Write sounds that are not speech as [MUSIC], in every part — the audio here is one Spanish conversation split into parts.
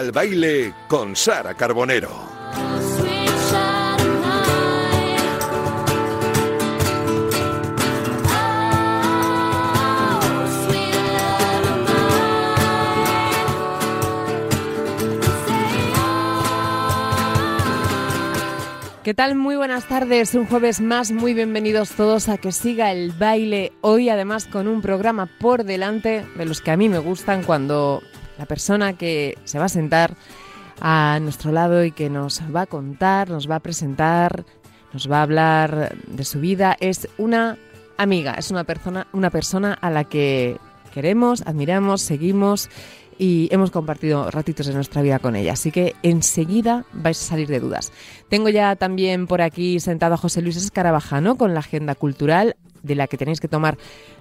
el baile con Sara Carbonero. ¿Qué tal? Muy buenas tardes. Un jueves más. Muy bienvenidos todos a que siga el baile. Hoy además con un programa por delante de los que a mí me gustan cuando la persona que se va a sentar a nuestro lado y que nos va a contar, nos va a presentar, nos va a hablar de su vida es una amiga, es una persona, una persona a la que queremos, admiramos, seguimos y hemos compartido ratitos de nuestra vida con ella. Así que enseguida vais a salir de dudas. Tengo ya también por aquí sentado a José Luis Escarabajano con la agenda cultural de la que tenéis que tomar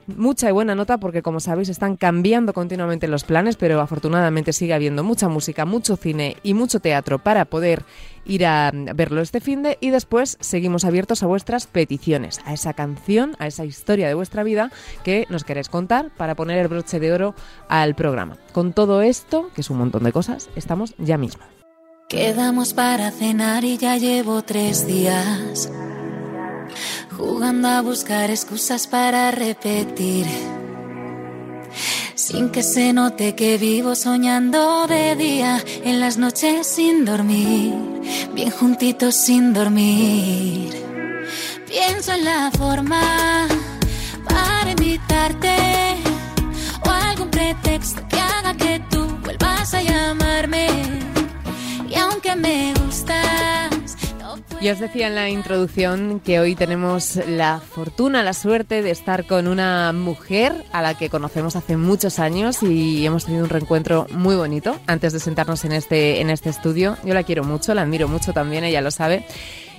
mucha y buena nota porque como sabéis están cambiando continuamente los planes, pero afortunadamente sigue habiendo mucha música, mucho cine y mucho teatro para poder ir a verlo este fin de y después seguimos abiertos a vuestras peticiones, a esa canción, a esa historia de vuestra vida que nos queréis contar para poner el broche de oro al programa. Con todo esto, que es un montón de cosas, estamos ya mismo. Quedamos para cenar y ya llevo tres días jugando a buscar excusas para repetir. Sin que se note que vivo soñando de día, en las noches sin dormir, bien juntitos sin dormir. Pienso en la forma para invitarte o algún pretexto que haga que tú vuelvas a llamarme. Y aunque me ya os decía en la introducción que hoy tenemos la fortuna, la suerte de estar con una mujer a la que conocemos hace muchos años y hemos tenido un reencuentro muy bonito antes de sentarnos en este, en este estudio. Yo la quiero mucho, la admiro mucho también, ella lo sabe.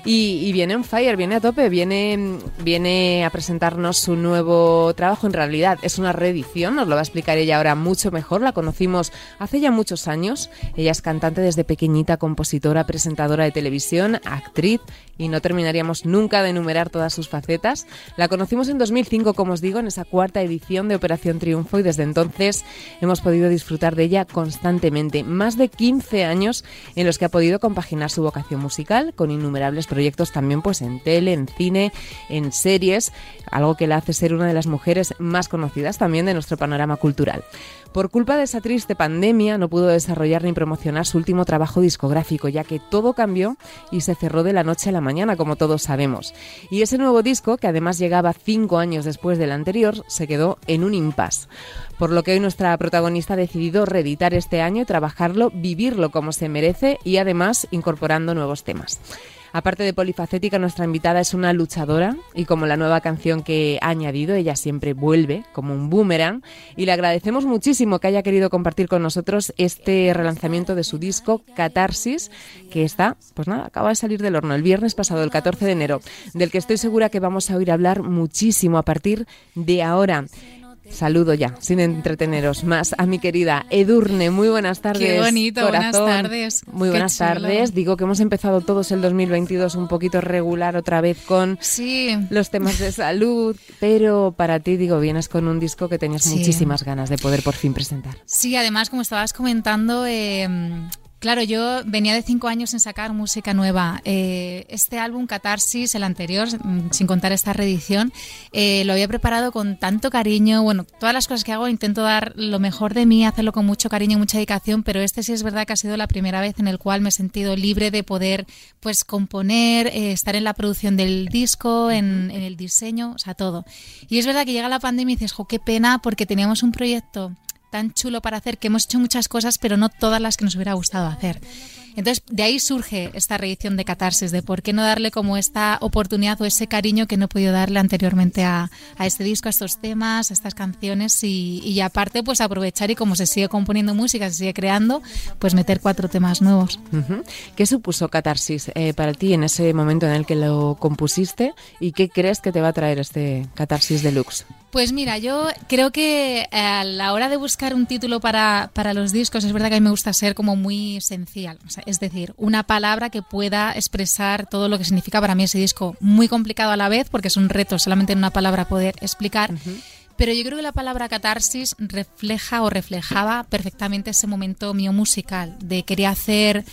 Y, viene en fire, viene a tope, viene, viene a presentarnos su nuevo trabajo. En realidad es una reedición, nos lo va a explicar ella ahora mucho mejor. La conocimos hace ya muchos años. Ella es cantante desde pequeñita, compositora, presentadora de televisión, actriz y no terminaríamos nunca de enumerar todas sus facetas. La conocimos en 2005, como os digo, en esa cuarta edición de Operación Triunfo y desde entonces hemos podido disfrutar de ella constantemente. Más de 15 años en los que ha podido compaginar su vocación musical con innumerables proyectos también pues en tele, en cine, en series, algo que la hace ser una de las mujeres más conocidas también de nuestro panorama cultural. Por culpa de esa triste pandemia no pudo desarrollar ni promocionar su último trabajo discográfico, ya que todo cambió y se cerró de la noche a la mañana, como todos sabemos. Y ese nuevo disco, que además llegaba cinco años después del anterior, se quedó en un impasse. Por lo que hoy nuestra protagonista ha decidido reeditar este año trabajarlo, vivirlo como se merece y además incorporando nuevos temas. Aparte de polifacética, nuestra invitada es una luchadora y como la nueva canción que ha añadido, ella siempre vuelve como un boomerang y le agradecemos muchísimo que haya querido compartir con nosotros este relanzamiento de su disco Catarsis, que está, pues nada, acaba de salir del horno el viernes pasado, el 14 de enero, del que estoy segura que vamos a oír hablar muchísimo a partir de ahora. Saludo ya, sin entreteneros más, a mi querida Edurne. Muy buenas tardes. Qué bonito, buenas tardes. Muy buenas tardes. Digo que hemos empezado todos el 2022 un poquito regular otra vez con sí. los temas de salud, pero para ti, digo, vienes con un disco que tenías muchísimas ganas de poder por fin presentar. Sí, además, como estabas comentando, eh, Claro, yo venía de cinco años en sacar música nueva. Eh, este álbum, Catarsis, el anterior, mm, sin contar esta reedición, eh, lo había preparado con tanto cariño. Bueno, todas las cosas que hago intento dar lo mejor de mí, hacerlo con mucho cariño y mucha dedicación, pero este sí es verdad que ha sido la primera vez en el cual me he sentido libre de poder pues componer, eh, estar en la producción del disco, en, en, el diseño, o sea, todo. Y es verdad que llega la pandemia y dices, jo, qué pena, porque teníamos un proyecto tan chulo para hacer que hemos hecho muchas cosas, pero no todas las que nos hubiera gustado hacer. Entonces, de ahí surge esta reedición de Catarsis, de por qué no darle como esta oportunidad o ese cariño que no he podido darle anteriormente a, este disco, a estos temas, a estas canciones y, aparte, pues aprovechar y como se sigue componiendo música, se sigue creando, pues meter cuatro temas nuevos. ¿Qué supuso Catarsis eh, para ti en ese momento en el que lo compusiste y qué crees que te va a traer este Catarsis Deluxe? Pues mira, yo creo que eh, a la hora de buscar un título para, para los discos, es verdad que a mí me gusta ser como muy esencial. Es decir, una palabra que pueda expresar todo lo que significa para mí ese disco. Muy complicado a la vez, porque es un reto solamente en una palabra poder explicar Pero yo creo que la palabra catarsis refleja o reflejaba perfectamente ese momento mío musical, de quería hacer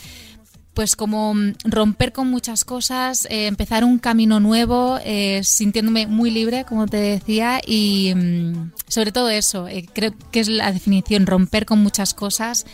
pues como mm, romper con muchas cosas, eh, empezar un camino nuevo, eh, sintiéndome muy libre, como te decía, y mm, sobre todo eso, eh, creo que es la definición, romper con muchas cosas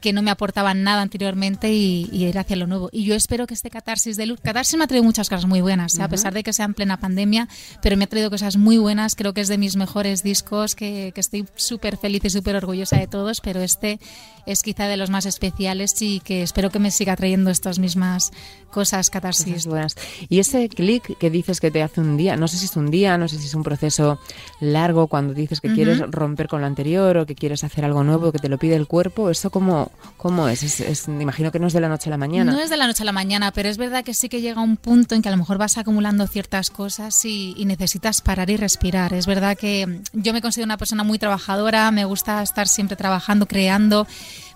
que no me aportaban nada anteriormente y, ir hacia lo nuevo. Y yo espero que este catarsis de luz, catarsis me ha traído muchas cosas muy buenas, a pesar de que sea en plena pandemia, pero me ha traído cosas muy buenas, creo que es de mis mejores discos, que, que estoy súper feliz y súper orgullosa de todos, pero este es quizá de los más especiales y que espero que me siga trayendo estas mismas cosas catarsis. buenas. Y ese clic que dices que te hace un día, no sé si es un día, no sé si es un proceso largo cuando dices que quieres romper con lo anterior o que quieres hacer algo nuevo, que te lo pide el cuerpo, ¿eso cómo, cómo es? Es, Me imagino que no es de la noche a la mañana. No es de la noche a la mañana, pero es verdad que sí que llega un punto en que a lo mejor vas acumulando ciertas cosas y, y necesitas parar y respirar. Es verdad que yo me considero una persona muy trabajadora, me gusta estar siempre trabajando, creando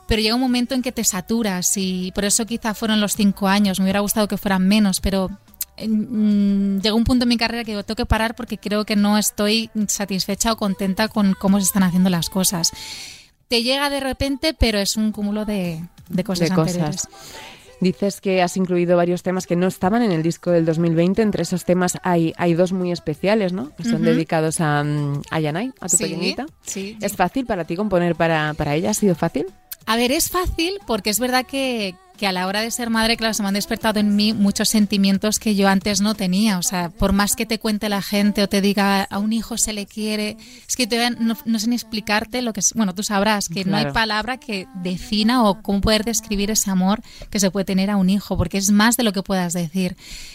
pero llega un momento en que te saturas y por eso quizá fueron los cinco años, me hubiera gustado que fueran menos, pero mm, llegó un punto en mi carrera que digo, tengo que parar porque creo que no estoy satisfecha o contenta con cómo se están haciendo las cosas. Te llega de repente, pero es un cúmulo de, cosas. De cosas. Dices que has incluido varios temas que no estaban en el disco del 2020. Entre esos temas hay, hay dos muy especiales, ¿no? Que son dedicados a, a Yanai, a tu pequeñita. Sí, ¿Es fácil para ti componer para, para ella? ¿Ha sido fácil? A ver, es fácil porque es verdad que, que a la hora de ser madre, claro, se me han despertado en mí muchos sentimientos que yo antes no tenía. O sea, por más que te cuente la gente o te diga a un hijo se le quiere, es que te, no, no sé ni explicarte lo que es. Bueno, tú sabrás que no hay palabra que defina o cómo poder describir ese amor que se puede tener a un hijo, porque es más de lo que puedas decir.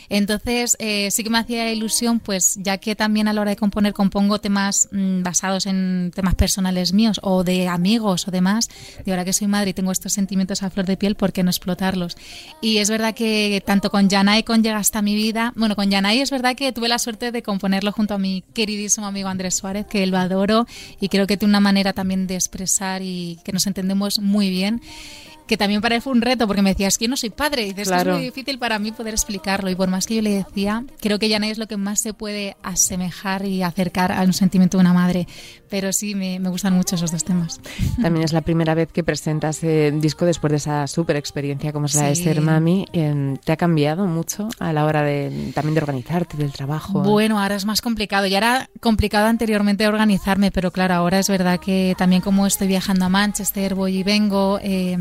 Entonces, eh, sí que me hacía ilusión, pues ya que también a la hora de componer compongo temas mm, basados en temas personales míos o de amigos o demás, de ahora que soy madre y tengo estos sentimientos a flor de piel, porque no explotarlos? Y es verdad que tanto con Yanai con Llega hasta mi vida, bueno, con Yanai es verdad que tuve la suerte de componerlo junto a mi queridísimo amigo Andrés Suárez, que lo adoro y creo que tiene una manera también de expresar y que nos entendemos muy bien que también para él fue un reto, porque me decía, es que yo no soy padre, y dices, es muy difícil para mí poder explicarlo, y por más que yo le decía, creo que ya no es lo que más se puede asemejar y acercar a un sentimiento de una madre, pero sí, me, gustan mucho esos dos temas. También es la primera vez que presentas el disco después de esa súper experiencia como es la de ser mami, em, ¿te ha cambiado mucho a la hora de también de organizarte, del trabajo? Bueno, ahora es más complicado, ya era complicado anteriormente organizarme, pero claro, ahora es verdad que también como estoy viajando a Manchester, voy y vengo, eh,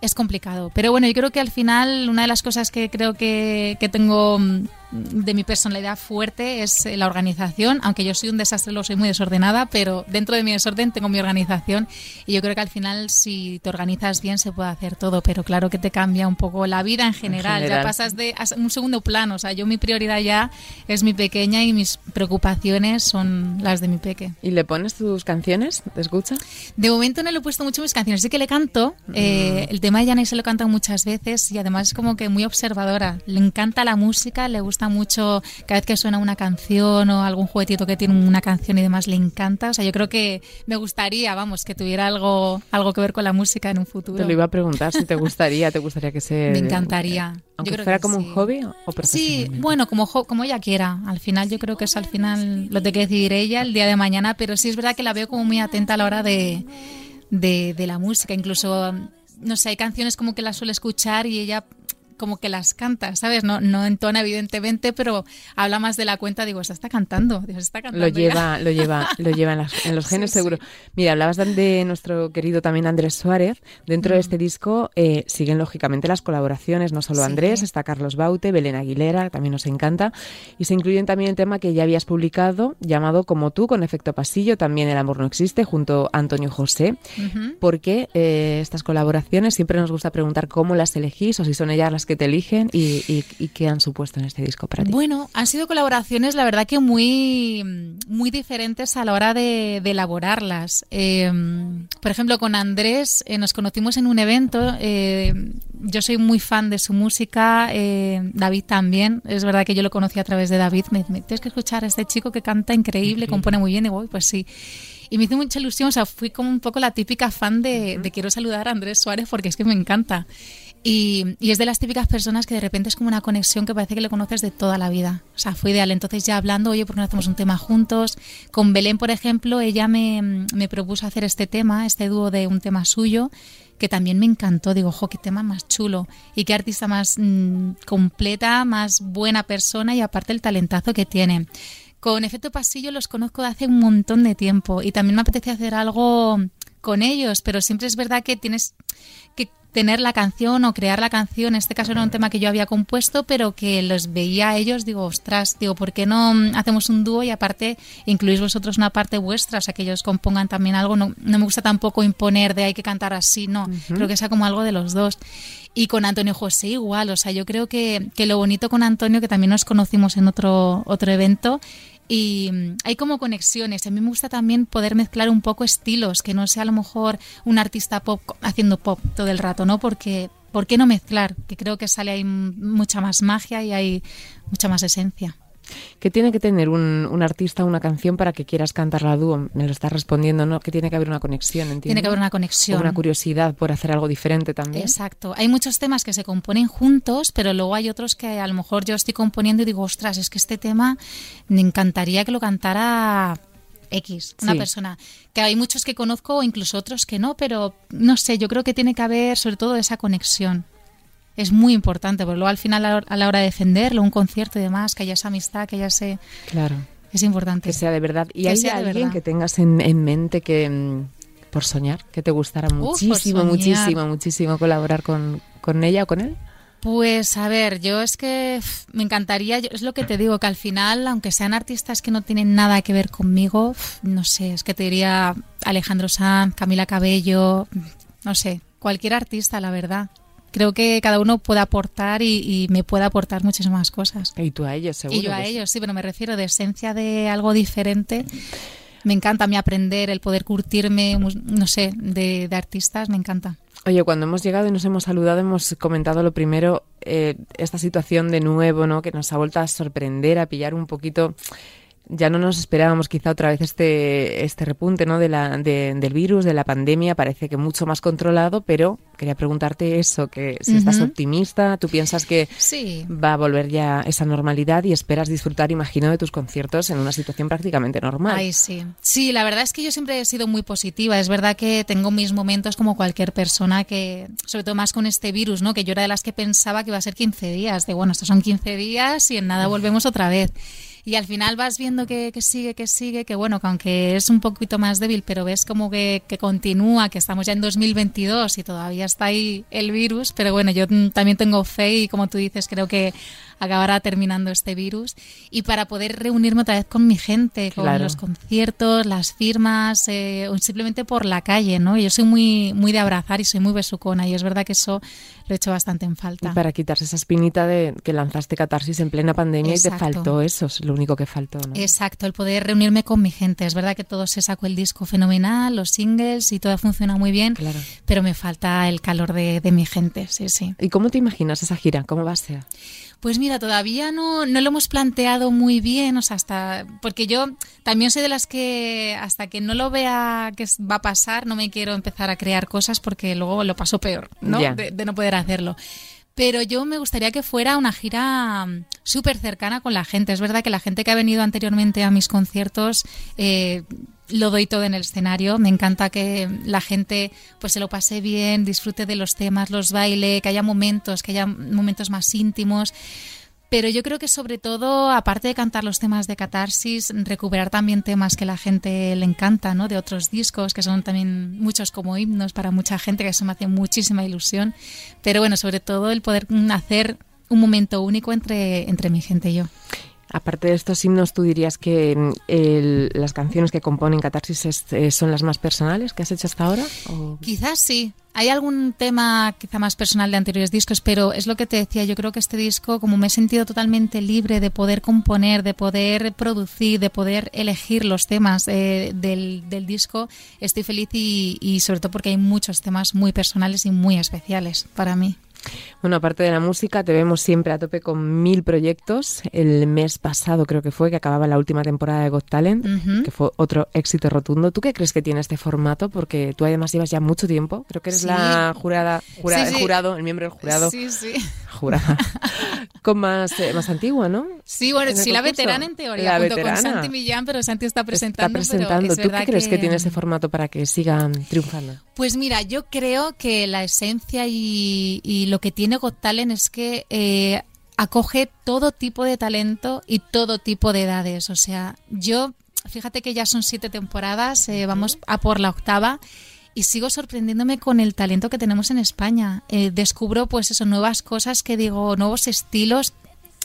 es complicado. Pero bueno, yo creo que al final una de las cosas que creo que, que tengo mm, de mi personalidad fuerte es eh, la organización, aunque yo soy un desastre, lo soy muy desordenada, pero dentro de mi desorden tengo mi organización y yo creo que al final si te organizas bien se puede hacer todo, pero claro que te cambia un poco la vida en general, ya pasas de un segundo plano, o sea, yo mi prioridad ya es mi pequeña y mis preocupaciones son las de mi peque. ¿Y le pones tus canciones? ¿Te escucha? De momento no le he puesto mucho mis canciones, sí que le canto, eh, mm. el tema de Yanay se lo canto muchas veces y además es como que muy observadora, le encanta la música, le gusta mucho cada vez que suena una canción o algún juguetito que tiene una canción y demás le encanta. O sea, yo creo que me gustaría, vamos, que tuviera algo, algo que ver con la música en un futuro. Te lo iba a preguntar si te gustaría, te gustaría que se... Me encantaría. Aunque fuera como un hobby o Sí, bueno, como, como ella quiera. Al final yo creo que eso al final lo tiene que decidir ella el día de mañana, pero sí es verdad que la veo como muy atenta a la hora de, de, de la música. Incluso no sé, hay canciones como que las suele escuchar y ella como que las canta, ¿sabes? No, no entona evidentemente, pero habla más de la cuenta, digo, se está cantando, se está cantando. Lo lleva, lo lleva, [LAUGHS] lo lleva en, los genes seguro. Mira, hablabas de nuestro querido también Andrés Suárez. Dentro de este mm. disco eh, siguen lógicamente las colaboraciones, no solo Andrés, está Carlos Baute, Belén Aguilera, también nos encanta, y se incluyen también el tema que ya habías publicado, llamado Como tú, con efecto pasillo, también El amor no existe, junto a Antonio José. Porque eh, estas colaboraciones siempre nos gusta preguntar cómo las elegís o si son ellas las que te eligen y, y, qué han supuesto en este disco para ti? Bueno, han sido colaboraciones, la verdad que muy, muy diferentes a la hora de, elaborarlas. Em, por ejemplo, con Andrés eh, nos conocimos en un evento. Eh, yo soy muy fan de su música, eh, David también. Es verdad que yo lo conocí a través de David. Me, me tienes que escuchar a este chico que canta increíble, compone muy bien. Y voy, pues sí. Y me hizo mucha ilusión, o sea, fui como un poco la típica fan de, de quiero saludar a Andrés Suárez porque es que me encanta. Y, es de las típicas personas que de repente es como una conexión que parece que le conoces de toda la vida. O sea, fue ideal. Entonces ya hablando, oye, ¿por qué no hacemos un tema juntos? Con Belén, por ejemplo, ella me, me propuso hacer este tema, este dúo de un tema suyo, que también me encantó. Digo, jo, qué tema más chulo y qué artista más mmm, completa, más buena persona y aparte el talentazo que tiene. Con Efecto Pasillo los conozco de hace un montón de tiempo y también me apetece hacer algo con ellos, pero siempre es verdad que tienes tener la canción o crear la canción. En este caso era un tema que yo había compuesto, pero que los veía a ellos, digo, ostras, digo, ¿por qué no hacemos un dúo y aparte incluís vosotros una parte vuestra? O sea, que ellos compongan también algo. No, no me gusta tampoco imponer de hay que cantar así, no. Uh -huh. Creo que sea como algo de los dos. Y con Antonio José igual, o sea, yo creo que, que lo bonito con Antonio, que también nos conocimos en otro, otro evento, y hay como conexiones. A mí me gusta también poder mezclar un poco estilos, que no sea a lo mejor un artista pop haciendo pop todo el rato, ¿no? Porque ¿por qué no mezclar? Que creo que sale ahí mucha más magia y hay mucha más esencia. ¿Qué tiene que tener un, un, artista una canción para que quieras cantarla a dúo? Me lo estás respondiendo, ¿no? Que tiene que haber una conexión, ¿entiendes? Tiene que haber una conexión. O una curiosidad por hacer algo diferente también. Exacto. Hay muchos temas que se componen juntos, pero luego hay otros que a lo mejor yo estoy componiendo y digo, ostras, es que este tema me encantaría que lo cantara X, una sí. persona. Que hay muchos que conozco o incluso otros que no, pero no sé, yo creo que tiene que haber sobre todo esa conexión es muy importante, porque luego al final a la hora de defenderlo, un concierto y demás, que haya esa amistad, que haya ese... Claro. Es importante. Que sea de verdad. ¿Y que hay alguien que tengas en, en mente que, mm, por soñar, que te gustara muchísimo, muchísimo, muchísimo colaborar con, con ella o con él? Pues a ver, yo es que me encantaría, es lo que te digo, que al final, aunque sean artistas que no tienen nada que ver conmigo, no sé, es que te diría Alejandro Sanz, Camila Cabello, no sé, cualquier artista, la verdad creo que cada uno puede aportar y, y, me puede aportar muchísimas cosas. Y tú a ellos, seguro. Y yo a ellos, sí, pero me refiero de esencia de algo diferente. Me encanta mí aprender, el poder curtirme, no sé, de, de artistas, me encanta. Oye, cuando hemos llegado y nos hemos saludado, hemos comentado lo primero, eh, esta situación de nuevo, ¿no? Que nos ha vuelto a sorprender, a pillar un poquito ya no nos esperábamos quizá otra vez este, este repunte ¿no? de la, de, del virus, de la pandemia, parece que mucho más controlado, pero quería preguntarte eso, que si uh -huh. estás optimista, tú piensas que sí. va a volver ya esa normalidad y esperas disfrutar, imagino, de tus conciertos en una situación prácticamente normal. Ay, sí. Sí, la verdad es que yo siempre he sido muy positiva, es verdad que tengo mis momentos como cualquier persona que, sobre todo más con este virus, ¿no? que yo era de las que pensaba que iba a ser 15 días, de bueno, estos son 15 días y en nada volvemos otra vez y al final vas viendo que, que, sigue, que sigue, que bueno, que aunque es un poquito más débil, pero ves como que, que, continúa, que estamos ya en 2022 y todavía está ahí el virus, pero bueno, yo también tengo fe y como tú dices, creo que acabará terminando este virus y para poder reunirme otra vez con mi gente, con claro. los conciertos, las firmas, eh, o simplemente por la calle, ¿no? Yo soy muy, muy de abrazar y soy muy besucona y es verdad que eso lo he hecho bastante en falta. Y para quitarse esa espinita de que lanzaste catarsis en plena pandemia Exacto. y te faltó eso, es lo único que faltó, ¿no? Exacto, el poder reunirme con mi gente. Es verdad que todo se sacó el disco fenomenal, los singles y todo funciona muy bien, claro. pero me falta el calor de, de mi gente, sí, sí. ¿Y cómo te imaginas esa gira? ¿Cómo va a ser? Pues mira, todavía no, no lo hemos planteado muy bien, o sea, hasta porque yo también soy de las que hasta que no lo vea que va a pasar, no me quiero empezar a crear cosas porque luego lo paso peor, ¿no? Yeah. De, de no poder hacerlo pero yo me gustaría que fuera una gira súper cercana con la gente. Es verdad que la gente que ha venido anteriormente a mis conciertos eh, lo doy todo en el escenario. Me encanta que la gente pues se lo pase bien, disfrute de los temas, los baile, que haya momentos, que haya momentos más íntimos. Pero yo creo que sobre todo, aparte de cantar los temas de catarsis, recuperar también temas que la gente le encanta, ¿no? De otros discos, que son también muchos como himnos para mucha gente, que eso me hace muchísima ilusión. Pero bueno, sobre todo el poder hacer un momento único entre, entre mi gente y yo. Aparte de estos himnos, ¿tú dirías que el, las canciones que componen Catarsis es, eh, son las más personales que has hecho hasta ahora? Quizás sí. Hay algún tema quizá más personal de anteriores discos, pero es lo que te decía, yo creo que este disco, como me he sentido totalmente libre de poder componer, de poder producir, de poder elegir los temas eh, del, disco, estoy feliz y sobre todo porque hay muchos temas muy personales y muy especiales para mí. Bueno, aparte de la música, te vemos siempre a tope con mil proyectos. El mes pasado creo que fue, que acababa la última temporada de Got Talent, que fue otro éxito rotundo. ¿Tú qué crees que tiene este formato? Porque tú además llevas ya mucho tiempo. Creo que eres la jurada, el jurado, el miembro del jurado. Sí, sí. Jurada. con más, eh, más antigua, ¿no? Sí, bueno, sí, la veterana en teoría, junto con Santi Millán, pero Santi está presentando. Está presentando. ¿Tú qué crees que... tiene ese formato para que sigan triunfando? Pues mira, yo creo que la esencia y, y lo que tiene Got Talent es que eh, acoge todo tipo de talento y todo tipo de edades. O sea, yo, fíjate que ya son siete temporadas, eh, vamos a por la octava y sigo sorprendiéndome con el talento que tenemos en España. Eh, descubro pues eso, nuevas cosas que digo, nuevos estilos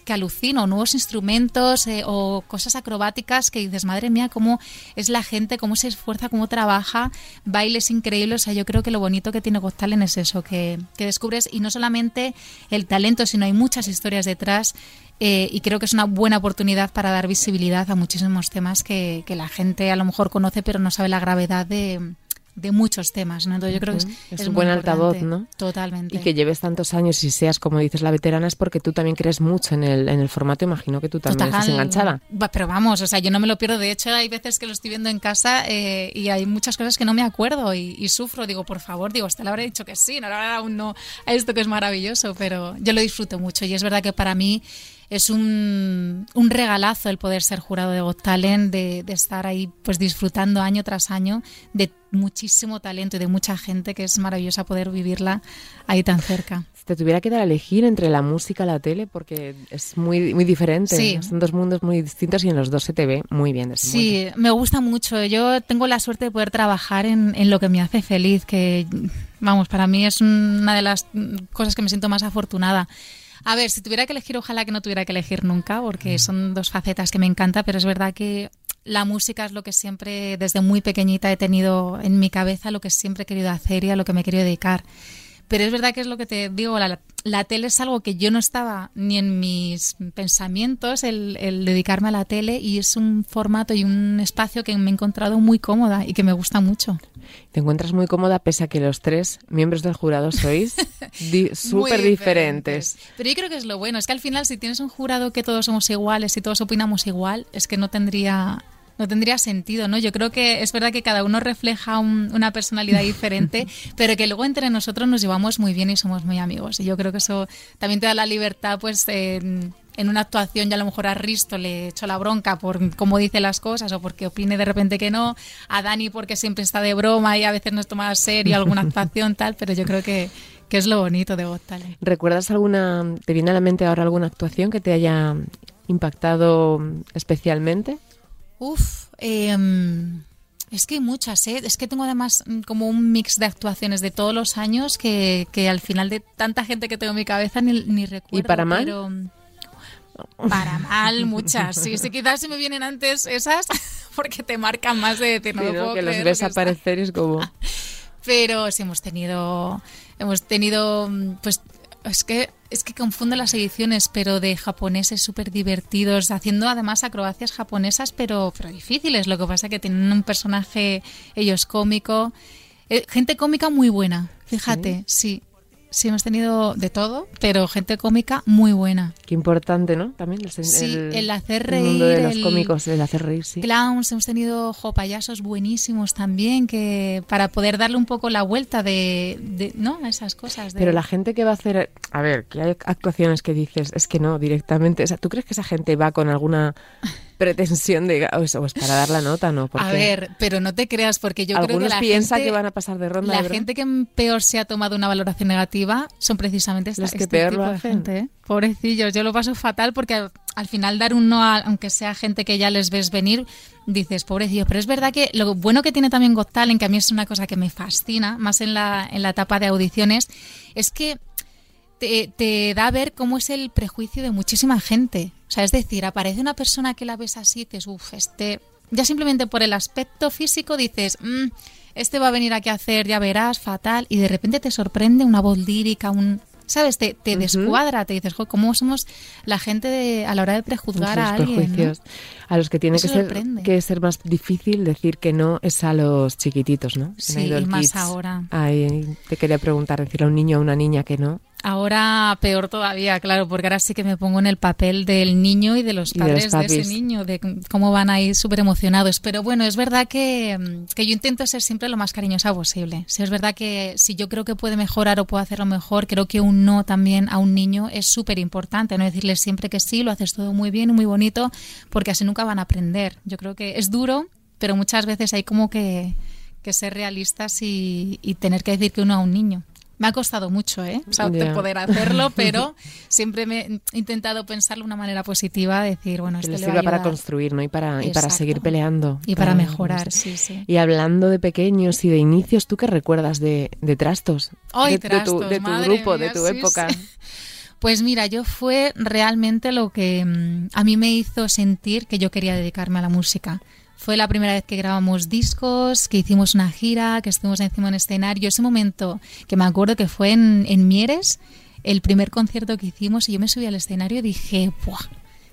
que alucino, nuevos instrumentos eh, o cosas acrobáticas que dices, madre mía, cómo es la gente, cómo se esfuerza, cómo trabaja, bailes increíbles. O sea, yo creo que lo bonito que tiene Got es eso, que, descubres y no solamente el talento, sino hay muchas historias detrás. Eh, y creo que es una buena oportunidad para dar visibilidad a muchísimos temas que la gente a lo mejor conoce pero no sabe la gravedad de, de muchos temas, ¿no? Entonces yo creo que es, un buen altavoz, ¿no? Totalmente. Y que lleves tantos años y seas, como dices, la veterana es porque tú también crees mucho en el, en el formato, imagino que tú también estás enganchada. Pero vamos, o sea, yo no me lo pierdo, de hecho hay veces que lo estoy viendo en casa eh, y hay muchas cosas que no me acuerdo y, sufro, digo, por favor, digo, usted le habré dicho que sí, no aún no a esto que es maravilloso, pero yo lo disfruto mucho y es verdad que para mí es un, un, regalazo el poder ser jurado de Got Talent, de, de, estar ahí pues disfrutando año tras año de muchísimo talento y de mucha gente que es maravillosa poder vivirla ahí tan cerca. Si te tuviera que dar a elegir entre la música y la tele, porque es muy, muy diferente, son dos mundos muy distintos y en los dos se te ve muy bien. Sí, me gusta mucho. Yo tengo la suerte de poder trabajar en, en lo que me hace feliz, que vamos, para mí es una de las cosas que me siento más afortunada. A ver, si tuviera que elegir, ojalá que no tuviera que elegir nunca, porque mm. son dos facetas que me encanta, pero es verdad que la música es lo que siempre, desde muy pequeñita, he tenido en mi cabeza, lo que siempre he querido hacer y a lo que me he querido dedicar. Pero es verdad que es lo que te digo, la, la tele es algo que yo no estaba ni en mis pensamientos, el, el, dedicarme a la tele, y es un formato y un espacio que me he encontrado muy cómoda y que me gusta mucho. Te encuentras muy cómoda pese a que los tres miembros del jurado sois [LAUGHS] súper diferentes. Pero yo creo que es lo bueno, es que al final si tienes un jurado que todos somos iguales y todos opinamos igual, es que no tendría no tendría sentido, ¿no? Yo creo que es verdad que cada uno refleja una personalidad diferente, [LAUGHS] pero que luego entre nosotros nos llevamos muy bien y somos muy amigos. Y yo creo que eso también te da la libertad, pues, en, una actuación ya a lo mejor a Risto le echo la bronca por cómo dice las cosas o porque opine de repente que no, a Dani porque siempre está de broma y a veces nos toma serio alguna [LAUGHS] actuación tal, pero yo creo que, que es lo bonito de Got ¿Recuerdas alguna, te viene a la mente ahora alguna actuación que te haya impactado especialmente? Uf, em, es que hay muchas, ¿eh? Es que tengo además mm, como un mix de actuaciones de todos los años que, que al final de tanta gente que tengo en mi cabeza ni, ni recuerdo. ¿Y para mal? Pero, para mal, muchas. Sí, sí, quizás si me vienen antes esas, [LAUGHS] porque te marcan más de decir, no lo que los ves aparecer es como... [LAUGHS] Pero sí hemos tenido, hemos tenido, mm, pues es que es que confunde las ediciones, pero de japoneses súper divertidos, haciendo además acrobacias japonesas, pero, pero difíciles. Lo que pasa es que tienen un personaje, ellos cómico, eh, gente cómica muy buena, fíjate, sí. Sí, hemos tenido de todo, pero gente cómica muy buena. Qué importante, ¿no? También el, sí, el, hacer reír. El mundo de los cómicos, el hacer reír, sí. Clowns, hemos tenido jo, payasos buenísimos también, que para poder darle un poco la vuelta de, de ¿no? A esas cosas. Pero la gente que va a hacer, a ver, que hay actuaciones que dices, es que no, directamente, o sea, ¿tú crees que esa gente va con alguna pretensión de o es, para dar la nota, ¿no? a ver, pero no te creas porque yo creo que la piensa que van a pasar de ronda. La gente que peor se ha tomado una valoración negativa son precisamente estas que este tipo de gente. ¿eh? Pobrecillos, yo lo paso fatal porque al, final dar un no, aunque sea gente que ya les ves venir, dices, pobrecillos. Pero es verdad que lo bueno que tiene también Got Talent, que a mí es una cosa que me fascina, más en la, en la etapa de audiciones, es que te, te, da a ver cómo es el prejuicio de muchísima gente. O sea, es decir, aparece una persona que la ves así y dices, uff, este. Ya simplemente por el aspecto físico dices, mm, este va a venir aquí a hacer, ya verás, fatal. Y de repente te sorprende una voz lírica, un. ¿Sabes? Te, te descuadra, te dices, ¿cómo somos la gente a la hora de prejuzgar a alguien? A los que tiene que ser, que ser más difícil decir que no es a los chiquititos, ¿no? Sí, y más ahora. te quería preguntar, decirle a un niño o a una niña que no Ahora peor todavía, claro, porque ahora sí que me pongo en el papel del niño y de los padres de, ese niño, de cómo van a ir súper emocionados. Pero bueno, es verdad que, que, yo intento ser siempre lo más cariñosa posible. Si es verdad que si yo creo que puede mejorar o puedo hacerlo mejor, creo que un no también a un niño es súper importante. No decirle siempre que sí, lo haces todo muy bien y muy bonito, porque así nunca van a aprender. Yo creo que es duro, pero muchas veces hay como que, que ser realistas y, y tener que decir que uno a un niño. Me ha costado mucho, ¿eh? poder hacerlo, [LAUGHS] pero siempre me he intentado pensarlo de una manera positiva, decir, bueno, esto le sirva para construir, ¿no? Y para, y para seguir peleando. Y para, mejorar, sí, sí. Y hablando de pequeños y de inicios, ¿tú qué recuerdas de, de Trastos? de, tu, grupo, de tu época. Pues mira, yo fue realmente lo que mm, a mí me hizo sentir que yo quería dedicarme a la música. Fue la primera vez que grabamos discos, que hicimos una gira, que estuvimos encima de un escenario. Ese momento que me acuerdo que fue en, Mieres, el primer concierto que hicimos, y yo me subí al escenario y dije, ¡buah!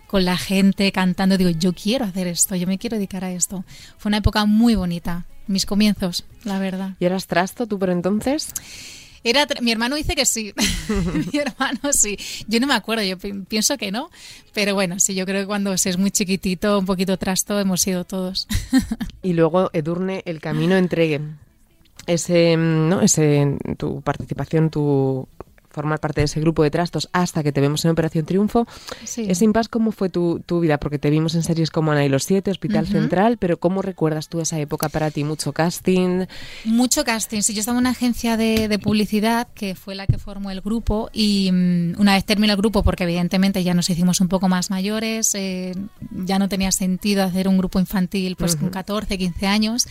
con la gente cantando, digo, yo quiero hacer esto, yo me quiero dedicar a esto. Fue una época muy bonita, mis comienzos, la verdad. ¿Y eras trasto tú por entonces? Era mi hermano dice que sí. [LAUGHS] [LAUGHS] mi hermano sí. Yo no me acuerdo, yo pienso que no. Pero bueno, sí, yo creo que cuando se es muy chiquitito, un poquito trasto, hemos sido todos. [LAUGHS] y luego, Edurne, el camino entregue ese, ¿no? ese tu participación, tu formar parte de ese grupo de trastos hasta que te vemos en Operación Triunfo. Ese impasse, ¿cómo fue tu, vida? Porque te vimos en series como Ana y los Siete, Hospital Central, pero ¿cómo recuerdas tú esa época para ti? ¿Mucho casting? Mucho casting. Sí, yo estaba en una agencia de, publicidad que fue la que formó el grupo y mm, una vez terminó el grupo, porque evidentemente ya nos hicimos un poco más mayores, eh, ya no tenía sentido hacer un grupo infantil pues con 14, 15 años.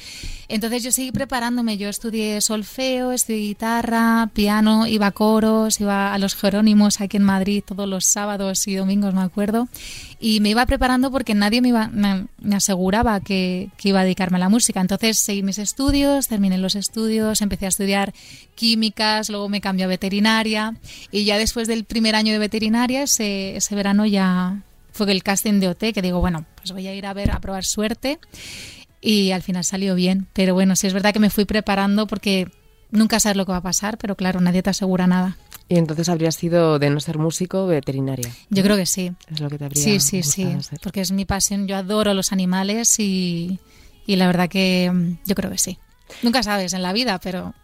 Entonces yo seguí preparándome. Yo estudié solfeo, estudié guitarra, piano, iba a coros, iba a los Jerónimos aquí en Madrid todos los sábados y domingos, me acuerdo, y me iba preparando porque nadie me, iba, me, aseguraba que, iba a dedicarme a la música. Entonces seguí mis estudios, terminé los estudios, empecé a estudiar químicas, luego me cambié a veterinaria y ya después del primer año de veterinaria, ese, ese verano ya fue el casting de OT, que digo, bueno, pues voy a ir a ver, a probar suerte y al final salió bien. Pero bueno, sí es verdad que me fui preparando porque nunca sabes lo que va a pasar, pero claro, nadie te asegura nada. Y entonces habrías sido, de no ser músico, veterinaria. Yo creo que sí. Es lo que te habría Sí, sí, sí. Porque es mi pasión. Yo adoro los animales y, la verdad que mm, yo creo que sí. Nunca sabes en la vida, pero.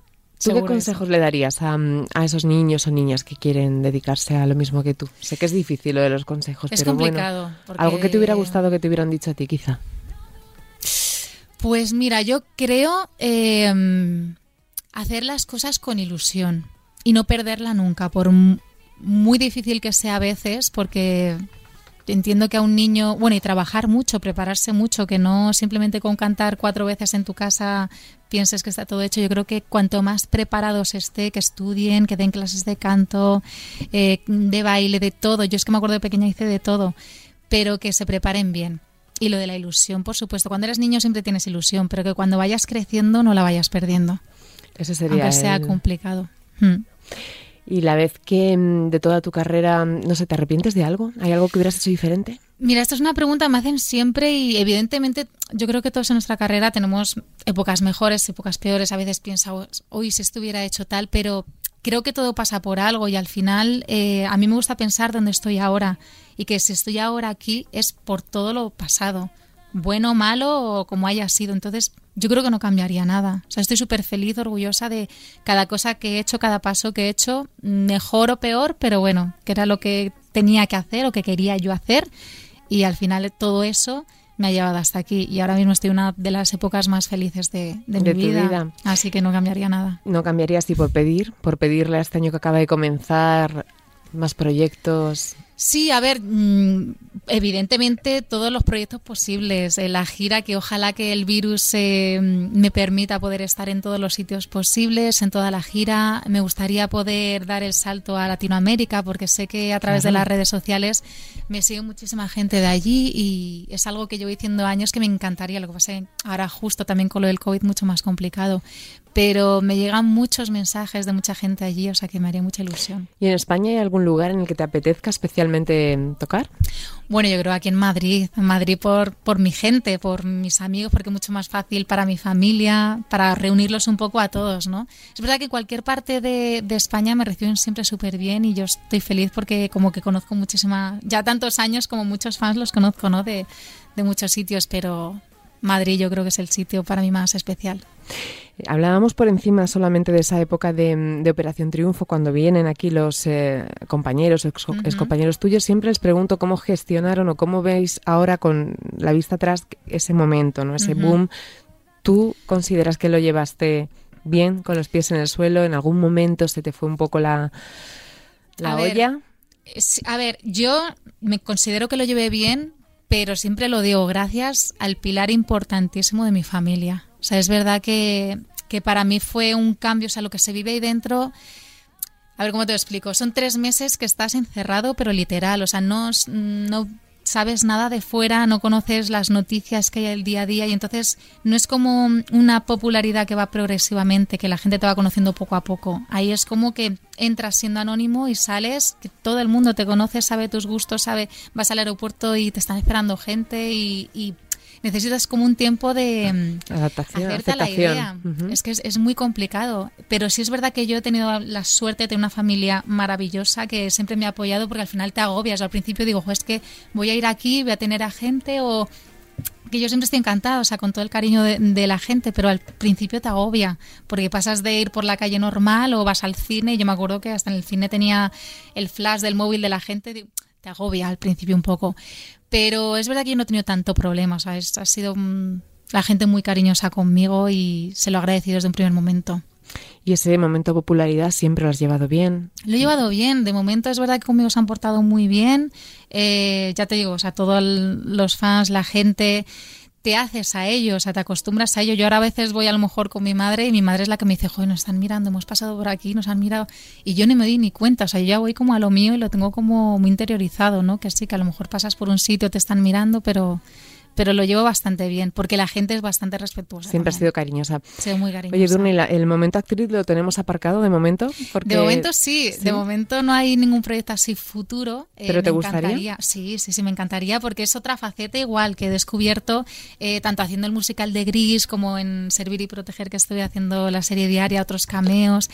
¿Tú qué consejos le darías a, esos niños o niñas que quieren dedicarse a lo mismo que tú? Sé que es difícil lo de los consejos, es pero complicado, bueno, algo que te hubiera gustado que te hubieran dicho a ti, quizá. Pues mira, yo creo eh, hacer las cosas con ilusión y no perderla nunca, por muy difícil que sea a veces, porque entiendo que a un niño, bueno, y trabajar mucho, prepararse mucho, que no simplemente con cantar cuatro veces en tu casa pienses que está todo hecho. Yo creo que cuanto más preparados esté, que estudien, que den clases de canto, eh, de baile, de todo. Yo es que me acuerdo de pequeña hice de todo, pero que se preparen bien. Y lo de la ilusión, por supuesto. Cuando eres niño siempre tienes ilusión, pero que cuando vayas creciendo no la vayas perdiendo. Eso sería. Aunque sea complicado. Hmm. Y la vez que mm, de toda tu carrera, no sé, ¿te arrepientes de algo? ¿Hay algo que hubieras hecho diferente? Mira, esto es una pregunta que me hacen siempre y evidentemente yo creo que todos en nuestra carrera tenemos épocas mejores, épocas peores. A veces pienso, hoy si esto hubiera hecho tal, pero creo que todo pasa por algo y al final eh, a mí me gusta pensar dónde estoy ahora y que si estoy ahora aquí es por todo lo pasado, bueno, malo o como haya sido. Entonces yo creo que no cambiaría nada. O sea, estoy súper feliz, orgullosa de cada cosa que he hecho, cada paso que he hecho, mejor o peor, pero bueno, que era lo que tenía que hacer o que quería yo hacer. Y al final todo eso me ha llevado hasta aquí. Y ahora mismo estoy en una de las épocas más felices de, mi vida, vida, Así que no cambiaría nada. ¿No cambiarías si por pedir? Por pedirle a este año que acaba de comenzar más proyectos. Sí, a ver, mm, evidentemente todos los proyectos posibles, eh, la gira que ojalá que el virus eh, me permita poder estar en todos los sitios posibles, en toda la gira. Me gustaría poder dar el salto a Latinoamérica porque sé que a través de las redes sociales me sigue muchísima gente de allí y es algo que llevo diciendo años que me encantaría. Lo que pasa es ahora justo también con lo del COVID mucho más complicado. Pero me llegan muchos mensajes de mucha gente allí, o sea que me haría mucha ilusión. ¿Y en España hay algún lugar en el que te apetezca especialmente tocar? Bueno, yo creo aquí en Madrid, en Madrid por, por mi gente, por mis amigos, porque es mucho más fácil para mi familia, para reunirlos un poco a todos, ¿no? Es verdad que cualquier parte de, de España me reciben siempre súper bien y yo estoy feliz porque como que conozco muchísima, ya tantos años como muchos fans los conozco, ¿no? De, de muchos sitios, pero Madrid yo creo que es el sitio para mí más especial. Hablábamos por encima solamente de esa época de, Operación Triunfo, cuando vienen aquí los eh, compañeros, ex, compañeros tuyos, siempre les pregunto cómo gestionaron o cómo veis ahora con la vista atrás ese momento, ¿no? ese boom. ¿Tú consideras que lo llevaste bien, con los pies en el suelo? ¿En algún momento se te fue un poco la, la olla? a ver, yo me considero que lo llevé bien, pero siempre lo digo gracias al pilar importantísimo de mi familia. O sea, es verdad que, que para mí fue un cambio, o sea, lo que se vive ahí dentro... A ver cómo te lo explico. Son tres meses que estás encerrado, pero literal. O sea, no, no sabes nada de fuera, no conoces las noticias que hay el día a día y entonces no es como una popularidad que va progresivamente, que la gente te va conociendo poco a poco. Ahí es como que entras siendo anónimo y sales, que todo el mundo te conoce, sabe tus gustos, sabe, vas al aeropuerto y te están esperando gente y, y necesitas como un tiempo de mm, adaptación, hacerte la idea. Es que es, muy complicado. Pero sí es verdad que yo he tenido la suerte de tener una familia maravillosa que siempre me ha apoyado porque al final te agobias. Al principio digo, es que voy a ir aquí, voy a tener a gente o que yo siempre estoy encantada, o sea, con todo el cariño de, la gente, pero al principio te agobia, porque pasas de ir por la calle normal o vas al cine, y yo me acuerdo que hasta en el cine tenía el flash del móvil de la gente, te agobia al principio un poco. Pero es verdad que yo no he tenido tanto problema, ¿sabes? Ha sido mm, la gente muy cariñosa conmigo y se lo he agradecido desde un primer momento. ¿Y ese momento de popularidad siempre lo has llevado bien? Lo he llevado bien. De momento es verdad que conmigo se han portado muy bien. Eh, ya te digo, o sea, todos los fans, la gente te haces a ellos, o sea, te acostumbras a ello. Yo ahora a veces voy a lo mejor con mi madre y mi madre es la que me dice, joder, nos están mirando, hemos pasado por aquí, nos han mirado. Y yo ni me di ni cuenta, o sea, yo ya voy como a lo mío y lo tengo como muy interiorizado, ¿no? Que sí, que a lo mejor pasas por un sitio, te están mirando, pero pero lo llevo bastante bien porque la gente es bastante respetuosa. Siempre ha sido cariñosa. Muy cariñosa. Oye, Durni, ¿el momento actriz lo tenemos aparcado de momento? De momento sí. de momento no hay ningún proyecto así futuro. Eh, ¿Pero te gustaría? Sí, sí, sí, me encantaría porque es otra faceta igual que he descubierto eh, tanto haciendo el musical de Gris como en Servir y Proteger que estoy haciendo la serie diaria, otros cameos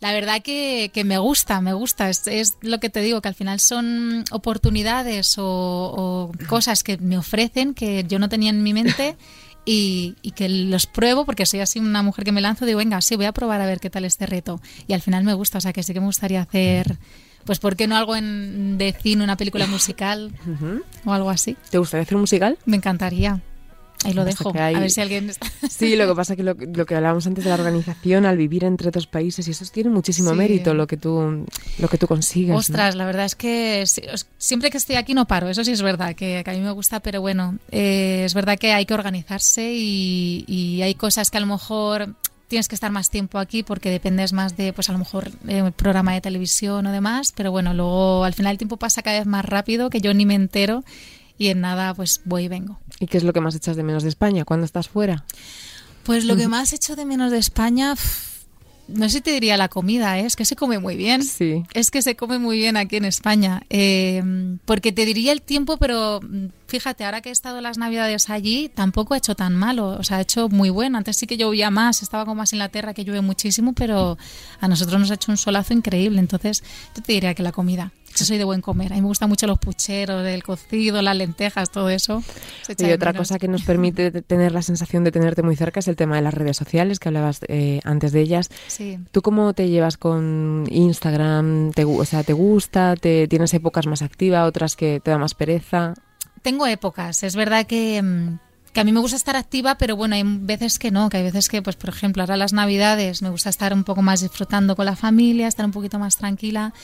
la verdad que, me gusta, me gusta. Es, lo que te digo, que al final son oportunidades o, cosas que me ofrecen que yo no tenía en mi mente. [LAUGHS] Y, que los pruebo porque soy así una mujer que me lanzo, digo, venga, sí, voy a probar a ver qué tal este reto. Y al final me gusta, o sea que sí que me gustaría hacer, pues, ¿por qué no algo en, de cine, una película [LAUGHS] musical o algo así? ¿Te gustaría hacer un musical? Me encantaría. Ahí lo dejo, a ver si alguien está... [LAUGHS] Sí, lo que pasa es que lo, que hablábamos antes de la organización, al vivir entre dos países, y eso tiene muchísimo mérito lo que tú lo que tú consigues. Ostras, la verdad es que siempre que estoy aquí no paro, eso sí es verdad, que, a mí me gusta, pero bueno, eh, es verdad que hay que organizarse y, hay cosas que a lo mejor tienes que estar más tiempo aquí porque dependes más de, pues a lo mejor, el programa de televisión o demás, pero bueno, luego al final el tiempo pasa cada vez más rápido que yo ni me entero y en nada pues voy y vengo. ¿Y qué es lo que más echas de menos de España cuando estás fuera? Pues lo que más echo de menos de España, no sé si te diría la comida, ¿eh? es que se come muy bien. Sí. Es que se come muy bien aquí en España. Eh, porque te diría el tiempo, pero mm, fíjate, ahora que he estado las navidades allí, tampoco he hecho tan malo. O sea, he hecho muy bueno. Antes sí que llovía más, estaba como más en la tierra que llueve muchísimo, pero a nosotros nos ha hecho un solazo increíble. Entonces, yo te diría que la comida. Yo soy de buen comer. A mí me gustan mucho los pucheros, el cocido, las lentejas, todo eso. Y otra cosa que nos [LAUGHS] permite tener la sensación de tenerte muy cerca es el tema de las redes sociales, que hablabas eh, antes de ellas. Sí. ¿Tú cómo te llevas con Instagram? ¿Te, o sea, ¿te gusta? ¿Te, ¿Tienes épocas más activas, otras que te da más pereza? Tengo épocas. Es verdad que mm, que a mí me gusta estar activa, pero bueno, hay veces que no, que hay veces que, pues por ejemplo, ahora las navidades me gusta estar un poco más disfrutando con la familia, estar un poquito más tranquila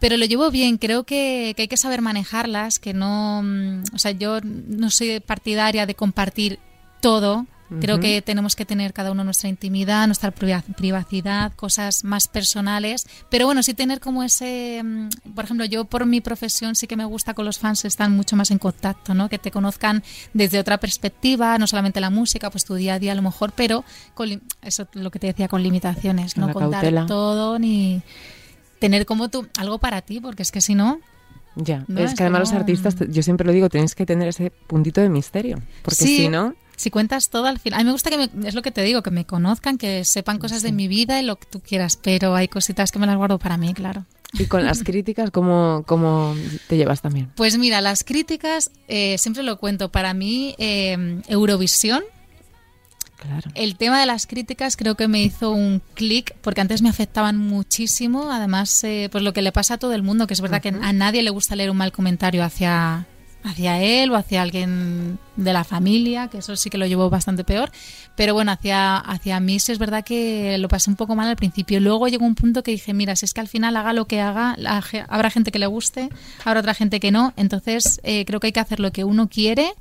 pero lo llevo bien. Creo que, hay que saber manejarlas, que no, mm, o sea, yo no soy partidaria de compartir todo, Creo que tenemos que tener cada uno nuestra intimidad, nuestra privacidad, cosas más personales. Pero bueno, sí tener como ese. mm, Por ejemplo, yo por mi profesión sí que me gusta con los fans estar mucho más en contacto, ¿no? Que te conozcan desde otra perspectiva, no solamente la música, pues tu día a día a lo mejor, pero con, eso es lo que te decía, con limitaciones. Con no contar cautela. todo ni tener como tú algo para ti, porque es que si no. Ya, No, es que además los artistas, te- yo siempre lo digo, tenéis que tener ese puntito de misterio, porque Sí. si no, Si cuentas todo al final. A mí me gusta que me, es lo que te digo, que me conozcan, que sepan cosas de mi vida y lo que tú quieras, pero hay cositas que me las guardo para mí, claro. y con las [LAUGHS] críticas, ¿cómo, cómo te llevas también? Pues mira, las críticas, eh, siempre lo cuento, para mí eh, Eurovisión, Claro. el tema de las críticas creo que me hizo un clic, porque antes me afectaban muchísimo, además, eh, pues lo que le pasa a todo el mundo, que es verdad que a nadie le gusta leer un mal comentario hacia hacia él o hacia alguien de la familia, que eso sí que lo llevo bastante peor, pero bueno, hacia, hacia mí sí es verdad que lo pasé un poco mal al principio. Luego llegó un punto que dije, mira, si es que al final haga lo que haga, la habrá gente que le guste, habrá otra gente que no, entonces eh, creo que hay que hacer lo que uno quiere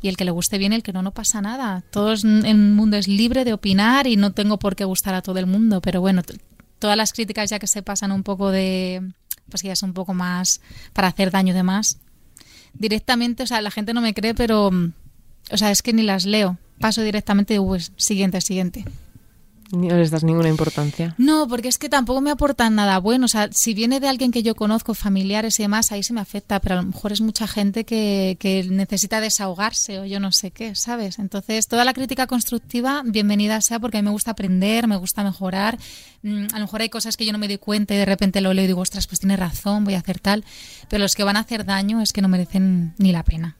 y el que le guste bien, el que no, no pasa nada. Todo es- el mundo es libre de opinar y no tengo por qué gustar a todo el mundo, pero bueno, todas las críticas ya que se pasan un poco de, pues ya es un poco más para hacer daño de más, directamente, o sea, la gente no me cree, pero, mm, o sea, es que ni las leo. Paso directamente, pues, siguiente, siguiente. No les das ninguna importancia. No, porque es que tampoco me aportan nada bueno. O sea, si viene de alguien que yo conozco, familiares y demás, ahí sí me afecta, pero a lo mejor es mucha gente que, que necesita desahogarse o yo no sé qué, ¿sabes? Entonces, toda la crítica constructiva, bienvenida sea, porque a mí me gusta aprender, me gusta mejorar. Mm, a lo mejor hay cosas que yo no me doy cuenta y de repente lo leo y digo, ostras, pues tiene razón, voy a hacer tal. Pero los que van a hacer daño es que no merecen ni la pena.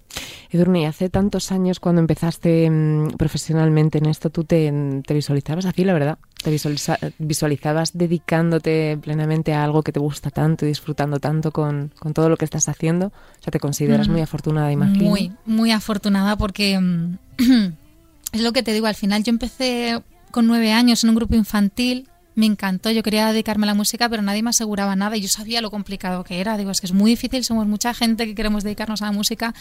Edurne, hace tantos años cuando empezaste mm, profesionalmente en esto, ¿tú te, te visualizabas así, la verdad? ¿Te visualiza- visualizabas dedicándote plenamente a algo que te gusta tanto y disfrutando tanto con, con todo lo que estás haciendo? O sea, te consideras Mm. muy afortunada, imagino. Muy, muy afortunada porque mm, [CLEARS THROAT] es lo que te digo, al final yo empecé con nueve años en un grupo infantil, me encantó, yo quería dedicarme a la música, pero nadie me aseguraba nada y yo sabía lo complicado que era. Digo, es que es muy difícil, somos mucha gente que queremos dedicarnos a la música,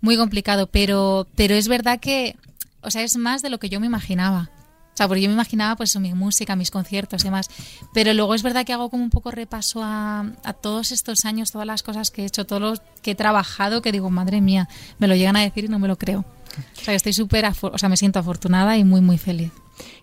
muy complicado, pero, pero es verdad que, o sea, es más de lo que yo me imaginaba. O sea, porque yo me imaginaba pues mi música, mis conciertos y demás. Pero luego es verdad que hago como un poco repaso a, a todos estos años, todas las cosas que he hecho, todo lo que he trabajado, que digo, madre mía, me lo llegan a decir y no me lo creo. O sea, estoy súper, o sea, me siento afortunada y muy, muy feliz.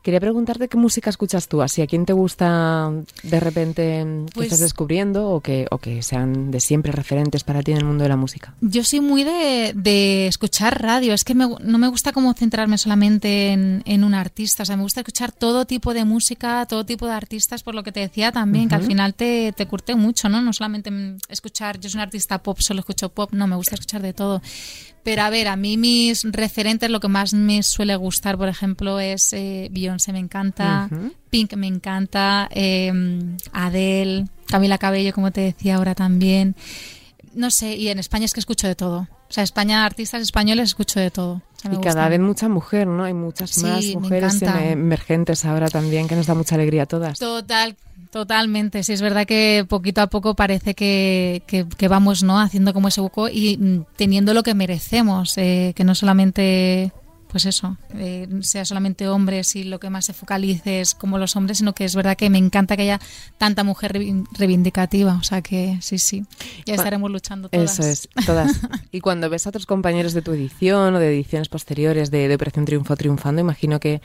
Quería preguntarte qué música escuchas tú, así a quién te gusta de repente que Pues- estás descubriendo o que, o que sean de siempre referentes para ti en el mundo de la música. Yo soy muy de, de escuchar radio. Es que me- no me gusta como centrarme solamente en, en un artista. O sea, me gusta escuchar todo tipo de música, todo tipo de artistas, por lo que te decía también, que al final te, te curte mucho, ¿no? No solamente escuchar, yo soy una artista pop, solo escucho pop. No, me gusta escuchar de todo. Pero a ver, a mí mis referentes, lo que más me suele gustar, por ejemplo, es eh, Beyoncé, me encanta. Pink me encanta, eh, Adele, Camila Cabello, como te decía ahora también. No sé, y en España es que escucho de todo. O sea, España, artistas españoles, escucho de todo. O sea, me Y cada vez mucha mujer, ¿no? Hay muchas Sí, más mujeres em- emergentes ahora también, que nos da mucha alegría a todas. Total, totalmente. Sí, es verdad que poquito a poco parece que, que- que vamos no haciendo como ese hueco y mm, teniendo lo que merecemos, eh, que no solamente, pues eso, eh, sea solamente hombres y lo que más se focalice es como los hombres, sino que es verdad que me encanta que haya tanta mujer reivin- reivindicativa. O sea que sí, sí, ya estaremos luchando todas. Eso es, todas. y cuando ves a otros compañeros de tu edición o de ediciones posteriores de, de Operación Triunfo triunfando, imagino que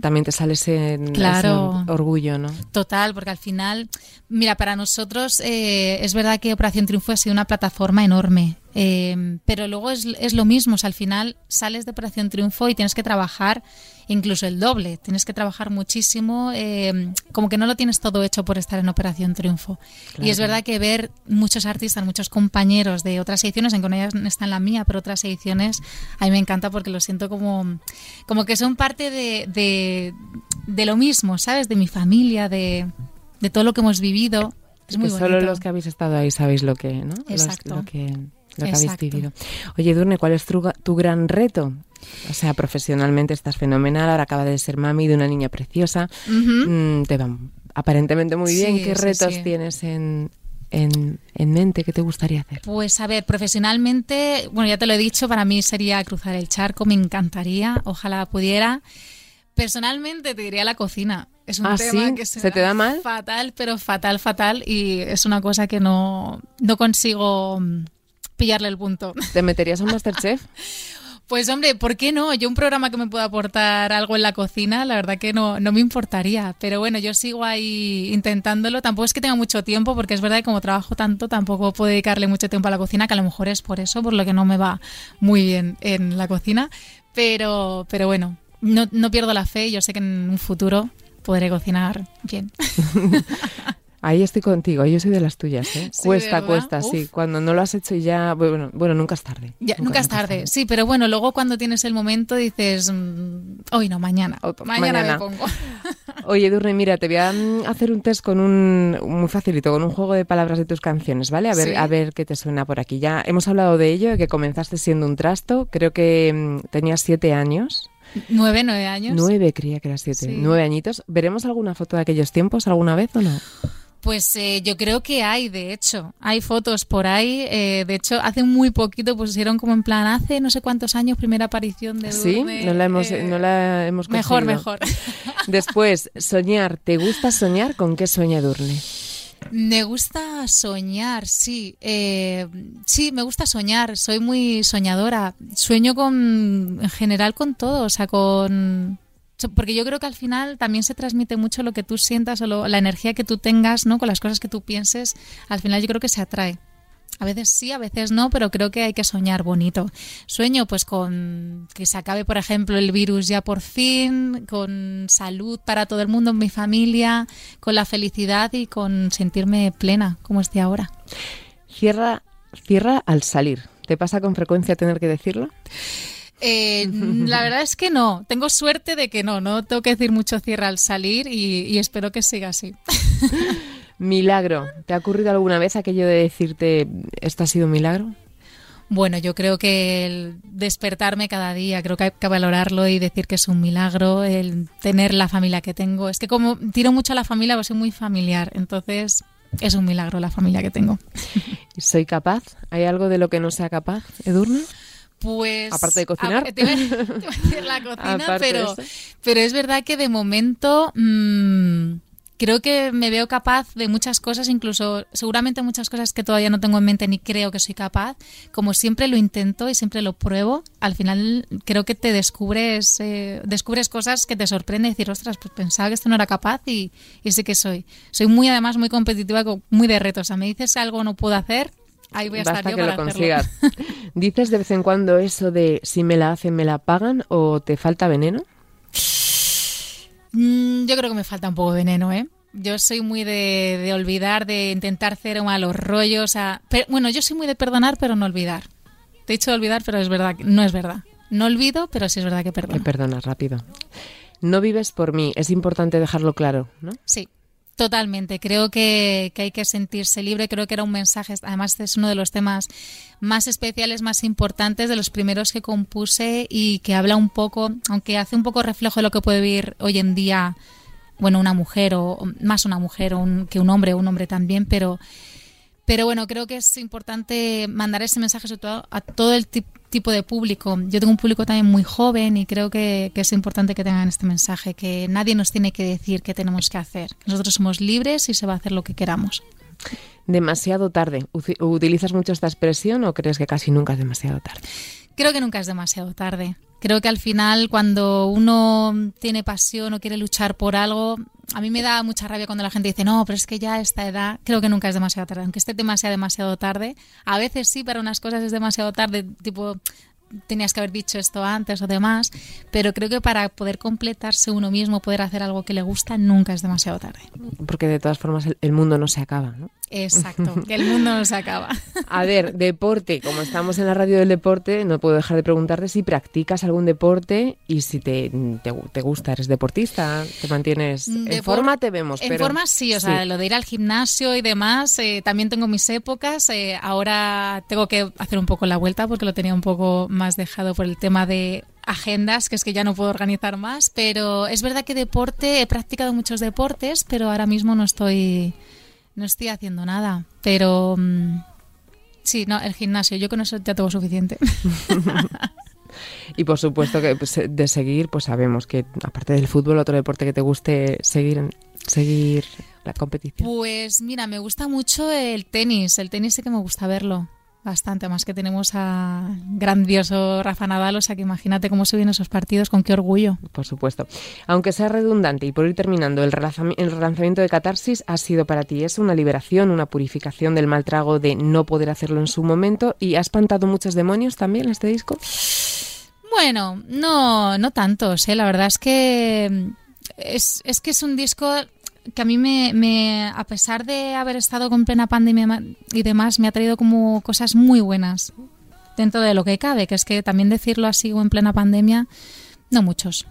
también te sale ese, Claro. ese orgullo, ¿no? Total, porque al final, mira, para nosotros eh, es verdad que Operación Triunfo ha sido una plataforma enorme, eh, pero luego es, es lo mismo, o sea, al final sales de Operación Triunfo y tienes que trabajar incluso el doble, tienes que trabajar muchísimo, eh, como que no lo tienes todo hecho por estar en Operación Triunfo. Y es verdad que ver muchos artistas, muchos compañeros de otras ediciones, ya no está en la mía, pero otras ediciones, a mí me encanta porque lo siento como, como que son parte de, de, de lo mismo, ¿sabes? De mi familia, de, de todo lo que hemos vivido. Es muy que bonito. solo los que habéis estado ahí sabéis lo que, ¿no? Los- Exacto. lo que, lo que habéis Exacto. vivido. Oye, Durne, ¿cuál es tu, tu gran reto? O sea, profesionalmente estás fenomenal, ahora acaba de ser mami de una niña preciosa. Mm, te va aparentemente muy bien. ¿Qué sí, retos sí. tienes en, en, en mente? ¿Qué te gustaría hacer? Pues a ver, profesionalmente, bueno, ya te lo he dicho, para mí sería cruzar el charco, me encantaría, ojalá pudiera. Personalmente te diría la cocina. Es un ¿Ah, tema sí? que se, ¿Se te da mal? Fatal, pero fatal, fatal. Y es una cosa que no, no consigo pillarle el punto. [LAUGHS] ¿Te meterías un Masterchef? Pues hombre, ¿por qué no? Yo un programa que me pueda aportar algo en la cocina, la verdad que no, no me importaría. Pero bueno, yo sigo ahí intentándolo. Tampoco es que tenga mucho tiempo, porque es verdad que como trabajo tanto, tampoco puedo dedicarle mucho tiempo a la cocina, que a lo mejor es por eso, por lo que no me va muy bien en la cocina. Pero, pero bueno, no, no pierdo la fe y yo sé que en un futuro podré cocinar bien. [LAUGHS] Ahí estoy contigo, yo soy de las tuyas, ¿eh? Sí, cuesta, ¿verdad? cuesta, sí. Cuando no lo has hecho y ya, bueno, bueno, nunca es tarde. Ya, nunca, es tarde, sí, pero bueno, luego cuando tienes el momento dices, mm, hoy no, mañana. Otro- mañana, mañana. me pongo. [LAUGHS] Oye, Edurne, mira, te voy a mm, hacer un test con un muy facilito, con un juego de palabras de tus canciones, ¿vale? A ver, Sí. a ver qué te suena por aquí. Ya hemos hablado de ello, de que comenzaste siendo un trasto. Creo que mm, tenías siete años. Nueve, nueve años. Nueve, creía que eras siete. Sí. Nueve añitos. ¿Veremos alguna foto de aquellos tiempos alguna vez o no? Pues eh, yo creo que hay, de hecho, hay fotos por ahí. eh, de hecho, hace muy poquito pusieron como en plan, hace no sé cuántos años, primera aparición de Sí, no la hemos, eh, no la hemos Mejor, mejor. [LAUGHS] Después, soñar. ¿Te gusta soñar? ¿Con qué sueña Edurne? Me gusta soñar, sí. Eh, sí, me gusta soñar. Soy muy soñadora. Sueño con, en general, con todo. O sea, con. Porque yo creo que al final también se transmite mucho lo que tú sientas o lo- la energía que tú tengas, ¿no? Con las cosas que tú pienses. Al final yo creo que se atrae. A veces sí, a veces no, pero creo que hay que soñar bonito. Sueño pues con que se acabe, por ejemplo, el virus ya por fin, con salud para todo el mundo mi familia, con la felicidad y con sentirme plena como estoy ahora. Cierra, cierra al salir. ¿Te pasa con frecuencia tener que decirlo? Eh, [LAUGHS] la verdad es que no, tengo suerte de que no, no tengo que decir mucho cierra al salir y, y espero que siga así. [LAUGHS] Milagro. ¿Te ha ocurrido alguna vez aquello de decirte esto ha sido un milagro? Bueno, yo creo que el despertarme cada día, creo que hay que valorarlo y decir que es un milagro, el tener la familia que tengo. Es que como tiro mucho a la familia, pues soy muy familiar, entonces es un milagro la familia que tengo. [LAUGHS] ¿Soy capaz? ¿Hay algo de lo que no sea capaz, Edurne? Pues Aparte de cocinar. a- te iba, [LAUGHS] te iba a decir la [LAUGHS] cocina, pero, pero es verdad que de momento mm, creo que me veo capaz de muchas cosas, incluso seguramente muchas cosas que todavía no tengo en mente ni creo que soy capaz. Como siempre lo intento y siempre lo pruebo, al final creo que te descubres eh, descubres cosas que te sorprenden y decir, ostras, pues pensaba que esto no era capaz y, y sí que soy. Soy muy además muy competitiva, co- muy de retos. O sea, me dices algo no puedo hacer, ahí voy a Basta estar yo que lo para hacerlo. consigas. [LAUGHS] ¿Dices de vez en cuando eso de si me la hacen, me la pagan o te falta veneno? Mm, yo creo que me falta un poco de veneno, ¿eh? Yo soy muy de, de olvidar, de intentar hacer malos rollos. sea, pero- bueno, yo soy muy de perdonar, pero no olvidar. Te he dicho olvidar, pero es verdad, que- no es verdad. No olvido, pero sí es verdad que Que perdono. perdonas rápido. No vives por mí, es importante dejarlo claro, ¿no? Sí, totalmente. Creo que, hay que sentirse libre. Creo que era un mensaje, además es uno de los temas más especiales, más importantes, de los primeros que compuse y que habla un poco, aunque hace un poco reflejo de lo que puede vivir hoy en día, bueno, una mujer o más una mujer o un- que un hombre un hombre también, pero... Pero bueno, creo que es importante mandar ese mensaje sobre todo a todo el ti- tipo de público. Yo tengo un público también muy joven y creo que, es importante que tengan este mensaje, que nadie nos tiene que decir qué tenemos que hacer. Nosotros somos libres y se va a hacer lo que queramos. Demasiado tarde. ¿Utilizas mucho esta expresión o crees que casi nunca es demasiado tarde? Creo que nunca es demasiado tarde. Creo que al final cuando uno tiene pasión o quiere luchar por algo, a mí me da mucha rabia cuando la gente dice, no, pero es que ya a esta edad, creo que nunca es demasiado tarde. Aunque este tema sea demasiado tarde, a veces sí, para unas cosas es demasiado tarde, tipo, tenías que haber dicho esto antes o demás, pero creo que para poder completarse uno mismo, poder hacer algo que le gusta, nunca es demasiado tarde. Porque de todas formas el, el mundo no se acaba, ¿no? Exacto, que el mundo no se acaba. [LAUGHS] A ver, deporte. Como estamos en la radio del deporte, no puedo dejar de preguntarte si practicas algún deporte y si te, te, te gusta, eres deportista, te mantienes en Depor- forma, te vemos. En pero- forma sí, o sea, lo de ir al gimnasio y demás, eh, también tengo mis épocas. eh, ahora tengo que hacer un poco la vuelta porque lo tenía un poco más dejado por el tema de agendas, que es que ya no puedo organizar más. Pero es verdad que deporte, he practicado muchos deportes, pero ahora mismo no estoy no estoy haciendo nada, pero mm, sí, no, el gimnasio, yo con eso ya tengo suficiente. [LAUGHS] y por supuesto que pues, de seguir, pues sabemos que aparte del fútbol, otro deporte que te guste seguir, seguir la competición. Pues mira, me gusta mucho el tenis, el tenis sí que me gusta verlo. Bastante, más que tenemos a grandioso Rafa Nadal, o sea que imagínate cómo se vienen esos partidos, con qué orgullo. Por supuesto. Aunque sea redundante y por ir terminando, el, relanzamiento de Catarsis ha sido para ti, es una liberación, una purificación del mal trago de no poder hacerlo en su momento y ha espantado muchos demonios también este disco. Bueno, no, no tantos, ¿eh? la verdad es que es, es que es un disco que a mí me, a pesar de haber estado con plena pandemia y demás, me ha traído como cosas muy buenas dentro de lo que cabe, que es que también decirlo así o en plena pandemia, no muchos.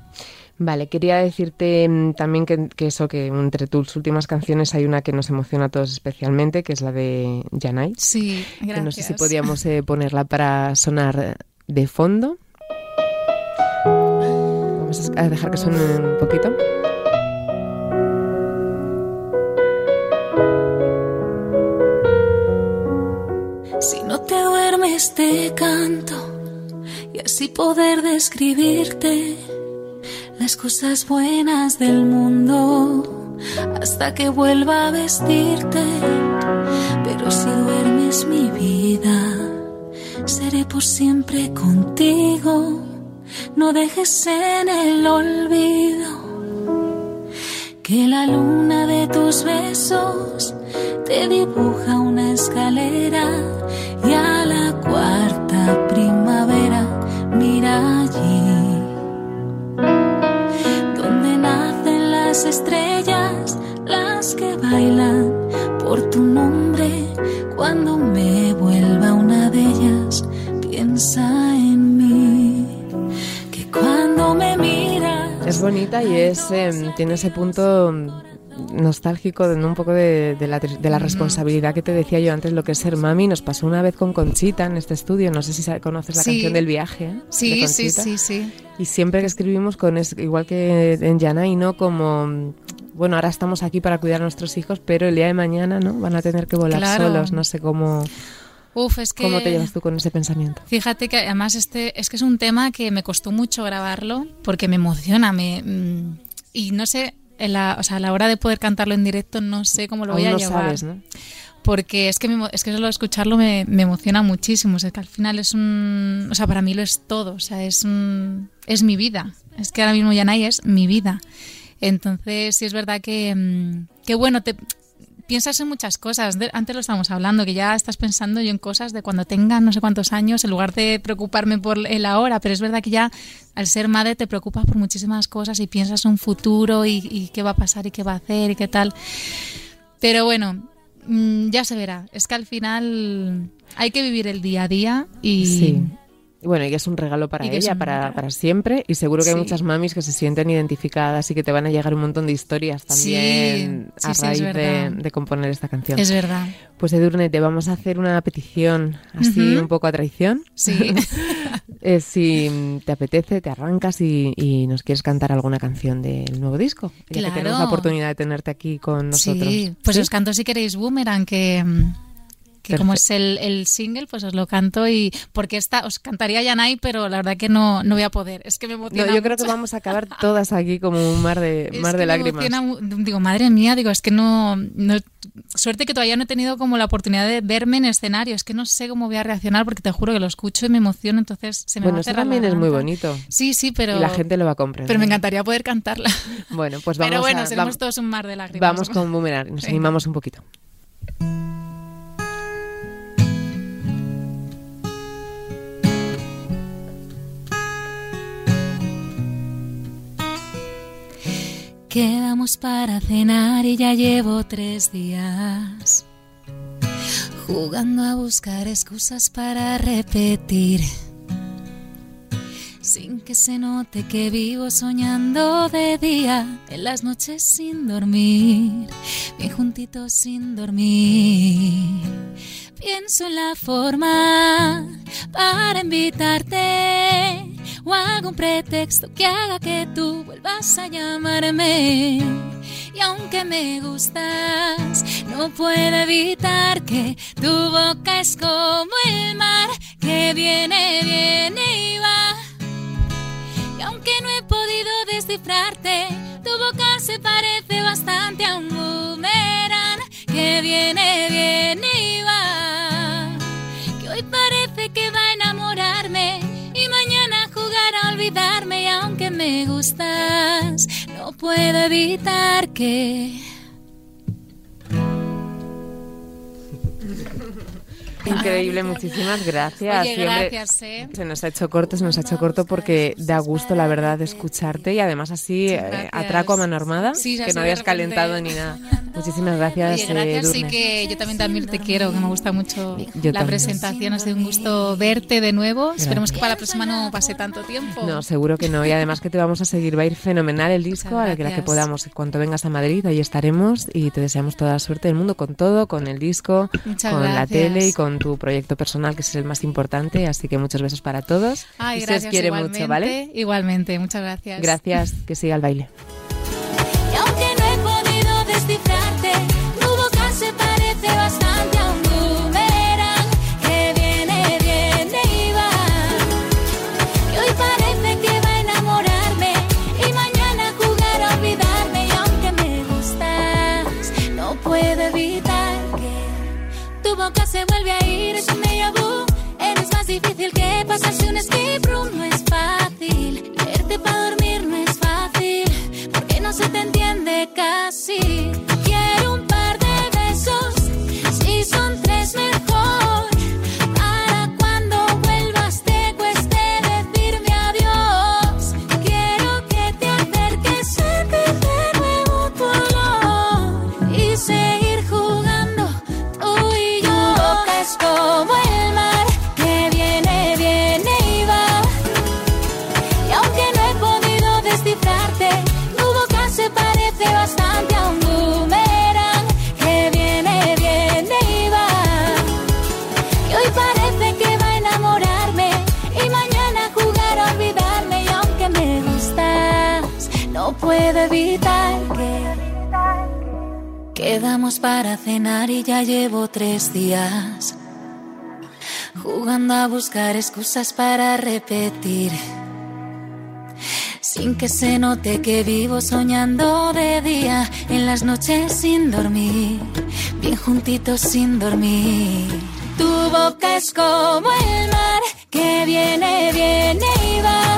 Vale, quería decirte mm, también que, eso, que entre tus últimas canciones hay una que nos emociona a todos especialmente, que es la de Janai. Sí, gracias. no sé si podíamos eh, ponerla para sonar de fondo. Vamos a dejar que suene un poquito. Te duermes te canto y así poder describirte las cosas buenas del mundo hasta que vuelva a vestirte. Pero si duermes mi vida, seré por siempre contigo. No dejes en el olvido que la luna de tus besos te dibuja una escalera y a la cuarta primavera mira allí donde nacen las estrellas, las que bailan por tu nombre. Cuando me vuelva una de ellas, piensa en mí, Es bonita y es, em, tiene ese punto nostálgico de un poco de, la, de, la, responsabilidad que te decía yo antes, lo que es ser mami. Nos pasó una vez con Conchita en este estudio, no sé si conoces la canción del viaje. ¿eh? Sí, sí, sí, sí. Y siempre que escribimos con, es, igual que en Yanai, ¿no? Como bueno, ahora estamos aquí para cuidar a nuestros hijos, pero el día de mañana, ¿no? Van a tener que volar solos, no sé cómo... Uf, es que, ¿Cómo te llevas tú con ese pensamiento? Fíjate que además este es que es un tema que me costó mucho grabarlo porque me emociona, me mm, y no sé, la, o sea, a la hora de poder cantarlo en directo no sé cómo lo voy a llevar. Porque es que, es que solo escucharlo me, emociona muchísimo. es que al final es un. O sea, para mí lo es todo. O sea, es, un, es mi vida. Es que ahora mismo Yanay es mi vida. Entonces, sí es verdad que, mm, que bueno, te, piensas en muchas cosas. antes lo estábamos hablando, que ya estás pensando yo en cosas de cuando tenga no sé cuántos años, en lugar de preocuparme por el ahora. Pero es verdad que ya al ser madre te preocupas por muchísimas cosas y piensas en un futuro y, qué va a pasar y qué va a hacer y qué tal. Pero bueno, mm, ya se verá. Es que al final hay que vivir el día a día y, y bueno, y es un regalo para ella, para, para, siempre. Y seguro que hay muchas mamis que se sienten identificadas y que te van a llegar un montón de historias también a raíz de, componer esta canción. Es verdad. Pues Edurne, te vamos a hacer una petición así un poco a traición. Sí. [LAUGHS] Eh, si te apetece, te arrancas y, nos quieres cantar alguna canción del nuevo disco. Ya que tenemos la oportunidad de tenerte aquí con nosotros. Sí, pues os canto si queréis Boomerang, que que como es el, el, single, pues os lo canto y porque esta os cantaría Yanai, pero la verdad que no, no voy a poder. Es que me emociona. No, yo creo que vamos a acabar todas aquí como un mar de, [LAUGHS] mar de lágrimas. digo, madre mía, digo, es que no, no, Suerte que todavía no he tenido como la oportunidad de verme en escenario. Es que no sé cómo voy a reaccionar porque te juro que lo escucho y me emociono, entonces se me bueno, va a también es muy bonito. Sí, sí, pero. Y la gente lo va a comprender. Pero me encantaría poder cantarla. [LAUGHS] Bueno, pues vamos Pero bueno, a, seremos todos un mar de lágrimas. Vamos con Boomerang, nos animamos un poquito. Quedamos para cenar y ya llevo tres días jugando a buscar excusas para repetir. Sin que se note que vivo soñando de día, en las noches sin dormir, bien juntitos sin dormir. Pienso en la forma para invitarte o un pretexto que haga que tú vuelvas a llamarme. Y aunque me gustas, No puedo evitar que tu boca es como el mar que viene, viene y va. Y aunque no he podido descifrarte, tu boca se parece bastante a un boomerang que viene, viene y va. Que hoy parece que va olvidarme. Y aunque me gustas, no puedo evitar que. Increíble, muchísimas gracias. Oye, Siempre- gracias, ¿eh? Se nos ha hecho corto, se nos ha hecho corto porque da gusto, la verdad, de escucharte y además así eh, gracias. atraco a mano armada, Sí, que no habías calentado ni nada. Muchísimas gracias, Oye, gracias, eh, sí que yo también, también te quiero, que me gusta mucho Yo la también. presentación, ha sido un gusto verte de nuevo. Esperemos que para la próxima no pase tanto tiempo. No, seguro que no. Y además que te vamos a seguir. Va a ir fenomenal el disco, a la que, la que gracias. podamos. Cuando vengas a Madrid, ahí estaremos y te deseamos toda la suerte del mundo con todo, con el disco, Muchas con la gracias. tele y con tu proyecto personal, que es el más importante. Así que muchos besos para todos. Ay, y se gracias, os quiere igualmente, mucho, ¿vale? Igualmente, muchas gracias. Gracias, que siga el baile. Buscar excusas para repetir. Sin que se note que vivo soñando de día, en las noches sin dormir, bien juntitos sin dormir. Tu boca es como el mar que viene, viene y va.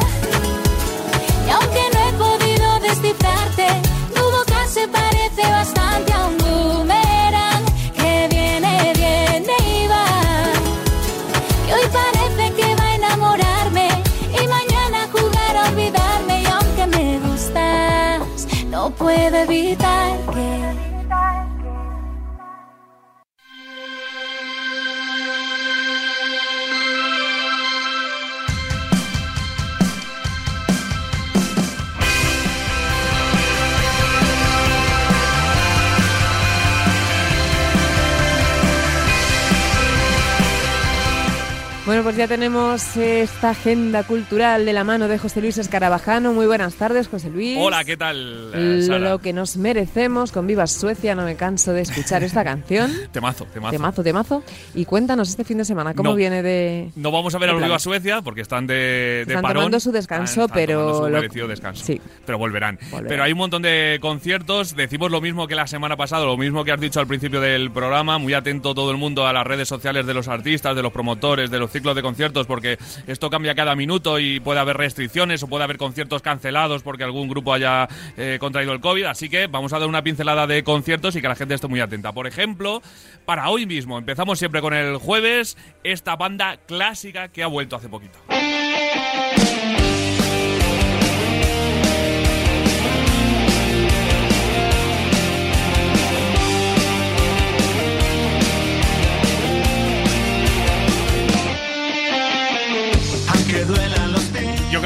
Y aunque no he podido descifrarte, tu boca se parece bastante puedo evitar que. Ya tenemos esta agenda cultural de la mano de José Luis Escarabajano. Muy buenas tardes, José Luis. Hola, ¿qué tal, eh, Lo, Sara? lo que nos merecemos con Viva Suecia, no me canso de escuchar esta canción. [LAUGHS] Temazo, temazo. Temazo, temazo. Y cuéntanos este fin de semana, ¿cómo No. viene de...? No vamos a ver a los Viva? Suecia porque están de, de Están parón. tomando su descanso, Están- pero su lo- merecido descanso. Sí. Pero volverán. Volverán. Pero hay un montón de conciertos. Decimos lo mismo que la semana pasada, lo mismo que has dicho al principio del programa. Muy atento todo el mundo a las redes sociales de los artistas, de los promotores, de los ciclos de conciertos, porque esto cambia cada minuto y puede haber restricciones o puede haber conciertos cancelados porque algún grupo haya eh, contraído el COVID. Así que vamos a dar una pincelada de conciertos y que la gente esté muy atenta. Por ejemplo, para hoy mismo, empezamos siempre con el jueves, esta banda clásica que ha vuelto hace poquito.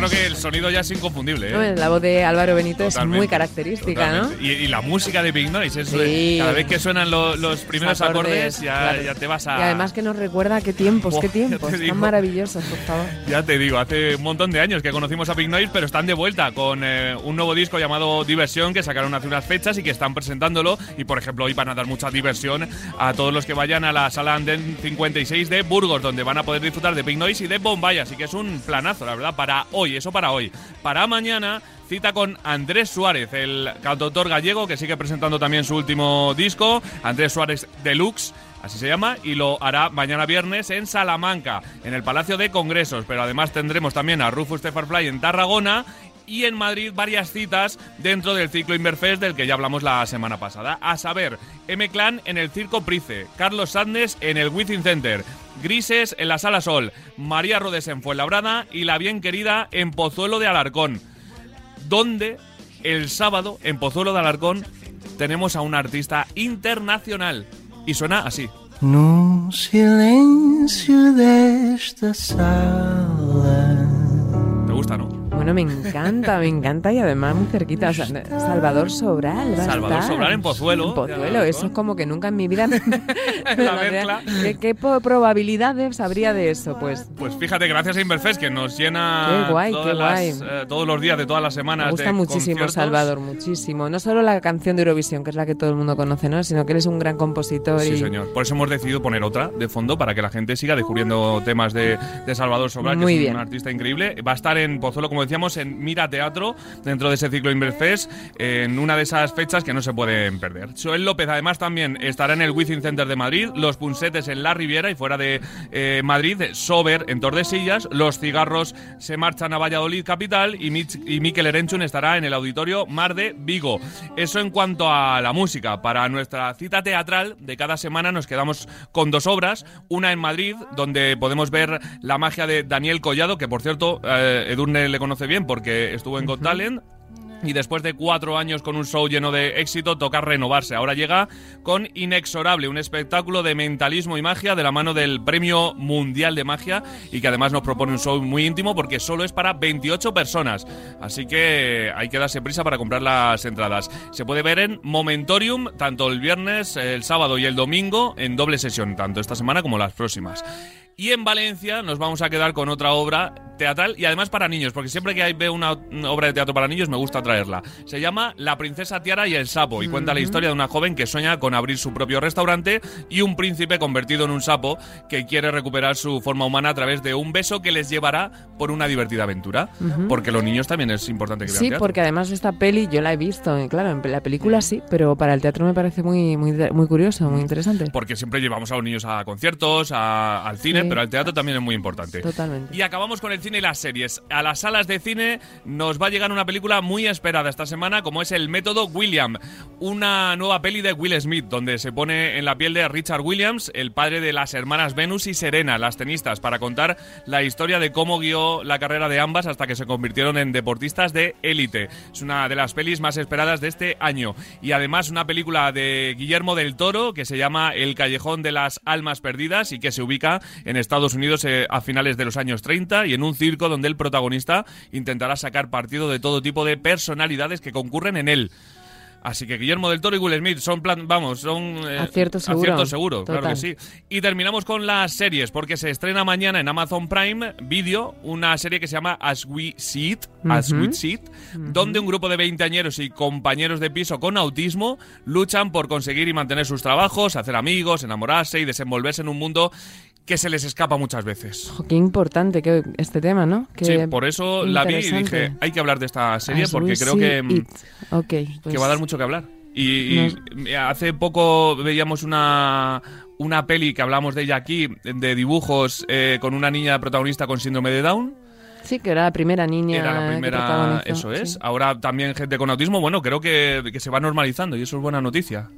Creo que el sonido ya es inconfundible. ¿eh? La voz de Álvaro Benito es muy característica, ¿no? Y, y la música de Big Noise, eso Sí. es- cada vez que suenan lo- los primeros acordes, ya, claro. ya te vas a... Y además que nos recuerda qué tiempos, Oh, qué [LAUGHS] tiempos, digo. tan maravillosos, por favor. [LAUGHS] Ya te digo, hace un montón de años que conocimos a Big Noise, pero están de vuelta con eh, un nuevo disco llamado Diversión que sacaron hace unas fechas y que están presentándolo. Y por ejemplo, hoy van a dar mucha diversión a todos los que vayan a la sala Anden 56 de Burgos, donde van a poder disfrutar de Big Noise y de Bombay. Así que es un planazo, la verdad, para hoy, eso para hoy. Para mañana. Cita con Andrés Suárez, el cantautor gallego que sigue presentando también su último disco, Andrés Suárez Deluxe, así se llama, y lo hará mañana viernes en Salamanca, en el Palacio de Congresos. Pero además tendremos también a Rufus Tefarfly en Tarragona y en Madrid varias citas dentro del ciclo Inverfest del que ya hablamos la semana pasada. A saber, M-Clan en el Circo Price, Carlos Sadness en el Within Center, Grises en la Sala Sol, María Rodes en Fuenlabrada y la bien querida en Pozuelo de Alarcón donde el sábado en Pozuelo de Alarcón tenemos a un artista internacional. Y suena así. No silêncio desta sala. ¿Te gusta, no? Bueno, me encanta, me encanta y además muy cerquita. o sea, Salvador Sobral. va a Salvador estar. Sobral en Pozuelo, En Pozuelo, eso es como que nunca en mi vida. [LAUGHS] [LAUGHS] me- La mezcla. ¿Qué, qué probabilidades habría de eso? Pues Pues fíjate, gracias a Inverfest que nos llena Qué guay, todas qué las, guay. eh, todos los días de todas las semanas. me gusta de muchísimo conciertos. Salvador, muchísimo. No solo la canción de Eurovisión, que es la que todo el mundo conoce, ¿no? Sino que eres un gran compositor. Sí, y... señor. Por eso hemos decidido poner otra de fondo para que la gente siga descubriendo temas de, de Salvador Sobral, Muy que es bien. un artista increíble. Va a estar en Pozuelo, como en Mira Teatro, dentro de ese ciclo Inverfest, en una de esas fechas que no se pueden perder. Joel López, además, también estará en el Within Center de Madrid, Los Punsetes en La Riviera y fuera de eh, Madrid, Sober en Tordesillas, Los Cigarros se marchan a Valladolid capital y, Mich y Mikel Erenchun estará en el auditorio Mar de Vigo. Eso en cuanto a la música. Para nuestra cita teatral de cada semana nos quedamos con dos obras. Una en Madrid, donde podemos ver la magia de Daniel Collado, que por cierto eh, Edurne le conoce bien porque estuvo en Got Talent. Y después de cuatro años con un show lleno de éxito, toca renovarse. Ahora llega con Inexorable, un espectáculo de mentalismo y magia de la mano del Premio Mundial de Magia y que además nos propone un show muy íntimo porque solo es para 28 personas. Así que hay que darse prisa para comprar las entradas. Se puede ver en Momentorium tanto el viernes, el sábado y el domingo en doble sesión, tanto esta semana como las próximas. Y en Valencia nos vamos a quedar con otra obra teatral y además para niños, porque siempre que hay- veo una, obra de teatro para niños me gusta traerla. Se llama La princesa Tiara y el sapo y cuenta la historia de una joven que sueña con abrir su propio restaurante y un príncipe convertido en un sapo que quiere recuperar su forma humana a través de un beso que les llevará por una divertida aventura. Porque los niños también es importante que vean Sí, teatro. porque además esta peli yo la he visto, y claro, en la película sí, pero para el teatro me parece muy, muy, muy curioso, muy interesante. Porque siempre llevamos a los niños a conciertos, a- al cine, Sí. Pero al teatro también es muy importante. Totalmente. Y acabamos con el cine y las series. A las salas de cine nos va a llegar una película muy esperada esta semana, como es El Método William, una nueva peli de Will Smith, donde se pone en la piel de Richard Williams, el padre de las hermanas Venus y Serena, las tenistas, para contar la historia de cómo guió la carrera de ambas hasta que se convirtieron en deportistas de élite. Es una de las pelis más esperadas de este año. Y además una película de Guillermo del Toro que se llama El Callejón de las Almas Perdidas y que se ubica en Estados Unidos eh, a finales de los años 30 y en un circo donde el protagonista intentará sacar partido de todo tipo de personalidades que concurren en él. Así que Guillermo del Toro y Will Smith son plan, vamos, son eh, Acierto seguro. acierto seguro, claro que sí. Y terminamos con las series porque se estrena mañana en Amazon Prime Video una serie que se llama As We See It, As. We See It, donde un grupo de veinteañeros y compañeros de piso con autismo luchan por conseguir y mantener sus trabajos, hacer amigos, enamorarse y desenvolverse en un mundo que se les escapa muchas veces. Ojo, qué importante que este tema, ¿no? Qué Sí, por eso la vi y dije, hay que hablar de esta serie As porque creo que, mm, it. Ok, que pues va a dar mucho que hablar. Y, y hace poco veíamos una, una peli que hablamos de ella aquí, de dibujos, eh, con una niña protagonista con síndrome de Down. Sí, que era la primera niña. Era la que primera, protagonizó, eso es. sí. Ahora también gente con autismo, bueno, creo que, que se va normalizando y eso es buena noticia.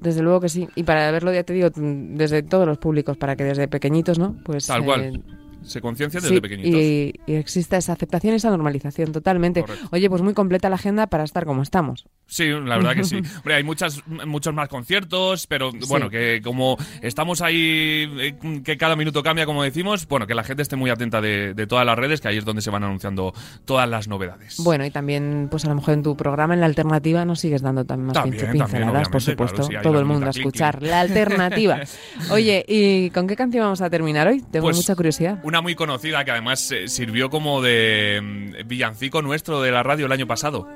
Desde luego que sí. Y para verlo, ya te digo, desde todos los públicos, para que desde pequeñitos, ¿no? Pues Tal cual. eh, se conciencien desde Sí, pequeñitos. y, y exista esa aceptación esa normalización totalmente. Correcto. Oye, pues muy completa la agenda para estar como estamos. Sí, la verdad que sí. [LAUGHS] Hombre, hay muchas, muchos más conciertos, pero bueno, que como estamos ahí, eh, que cada minuto cambia, como decimos, bueno, que la gente esté muy atenta de, de todas las redes, que ahí es donde se van anunciando todas las novedades. Bueno, y también, pues a lo mejor en tu programa, en la alternativa, nos sigues dando también más También, pince- también, pinceladas, por supuesto. claro, sí, ahí todo el mundo a escuchar. La alternativa. [LAUGHS] Oye, ¿y con qué canción vamos a terminar hoy? Tengo Pues, mucha curiosidad. Una muy conocida que además eh, sirvió como de mm, villancico nuestro de la radio el año pasado.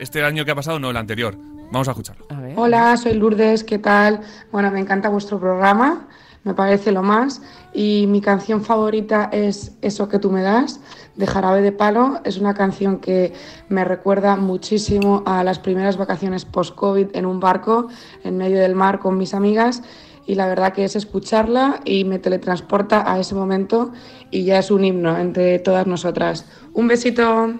Este año que ha pasado, no, el anterior. Vamos a escucharlo. A ver. Hola, soy Lourdes, ¿qué tal? Bueno, me encanta vuestro programa, me parece lo más. Y mi canción favorita es Eso que tú me das, de Jarabe de Palo. Es una canción que me recuerda muchísimo a las primeras vacaciones post-COVID en un barco en medio del mar con mis amigas. Y la verdad que es escucharla y me teletransporta a ese momento y ya es un himno entre todas nosotras. Un besito.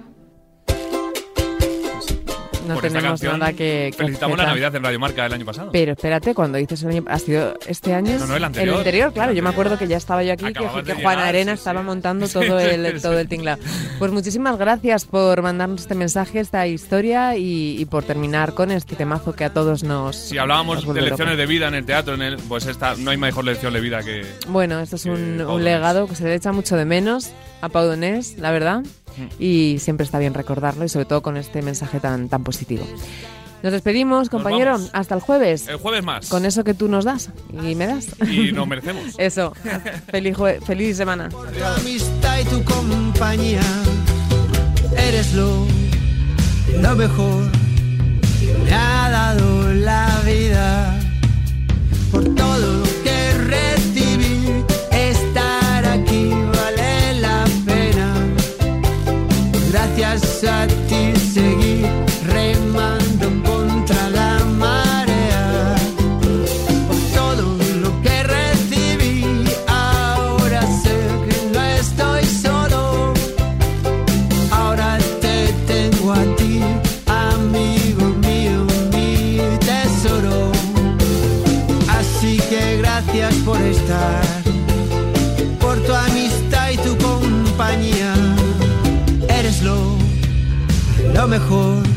No Por tenemos canción nada que, que Felicitamos la. Navidad en Radio Marca del año pasado. Pero espérate, cuando dices el año, ha sido este año. No, no, el anterior. claro. El Yo me anterior. acuerdo que ya estaba yo aquí, que, Acababas que Juana llegar, Arena sí, estaba sí. montando [LAUGHS] todo sí, el, todo el tinglado. Pues muchísimas gracias por mandarnos este mensaje, esta historia y, y por terminar con este temazo que a todos nos. Si hablábamos nos de lecciones locos. de vida en el teatro, en el, pues esta no hay mejor lección de vida que. Bueno, esto es que un, un legado que se le echa mucho de menos a Pau Donés, la verdad. Y siempre está bien recordarlo y sobre todo con este mensaje tan, tan positivo. Nos despedimos, compañero. Hasta el jueves. El jueves más. Con eso que tú nos das y me das. Y nos merecemos. [LAUGHS] Eso. feliz, feliz semana. tu amistad y tu compañía. Eres lo, lo mejor que me ha dado la vida. Gracias a ti mejor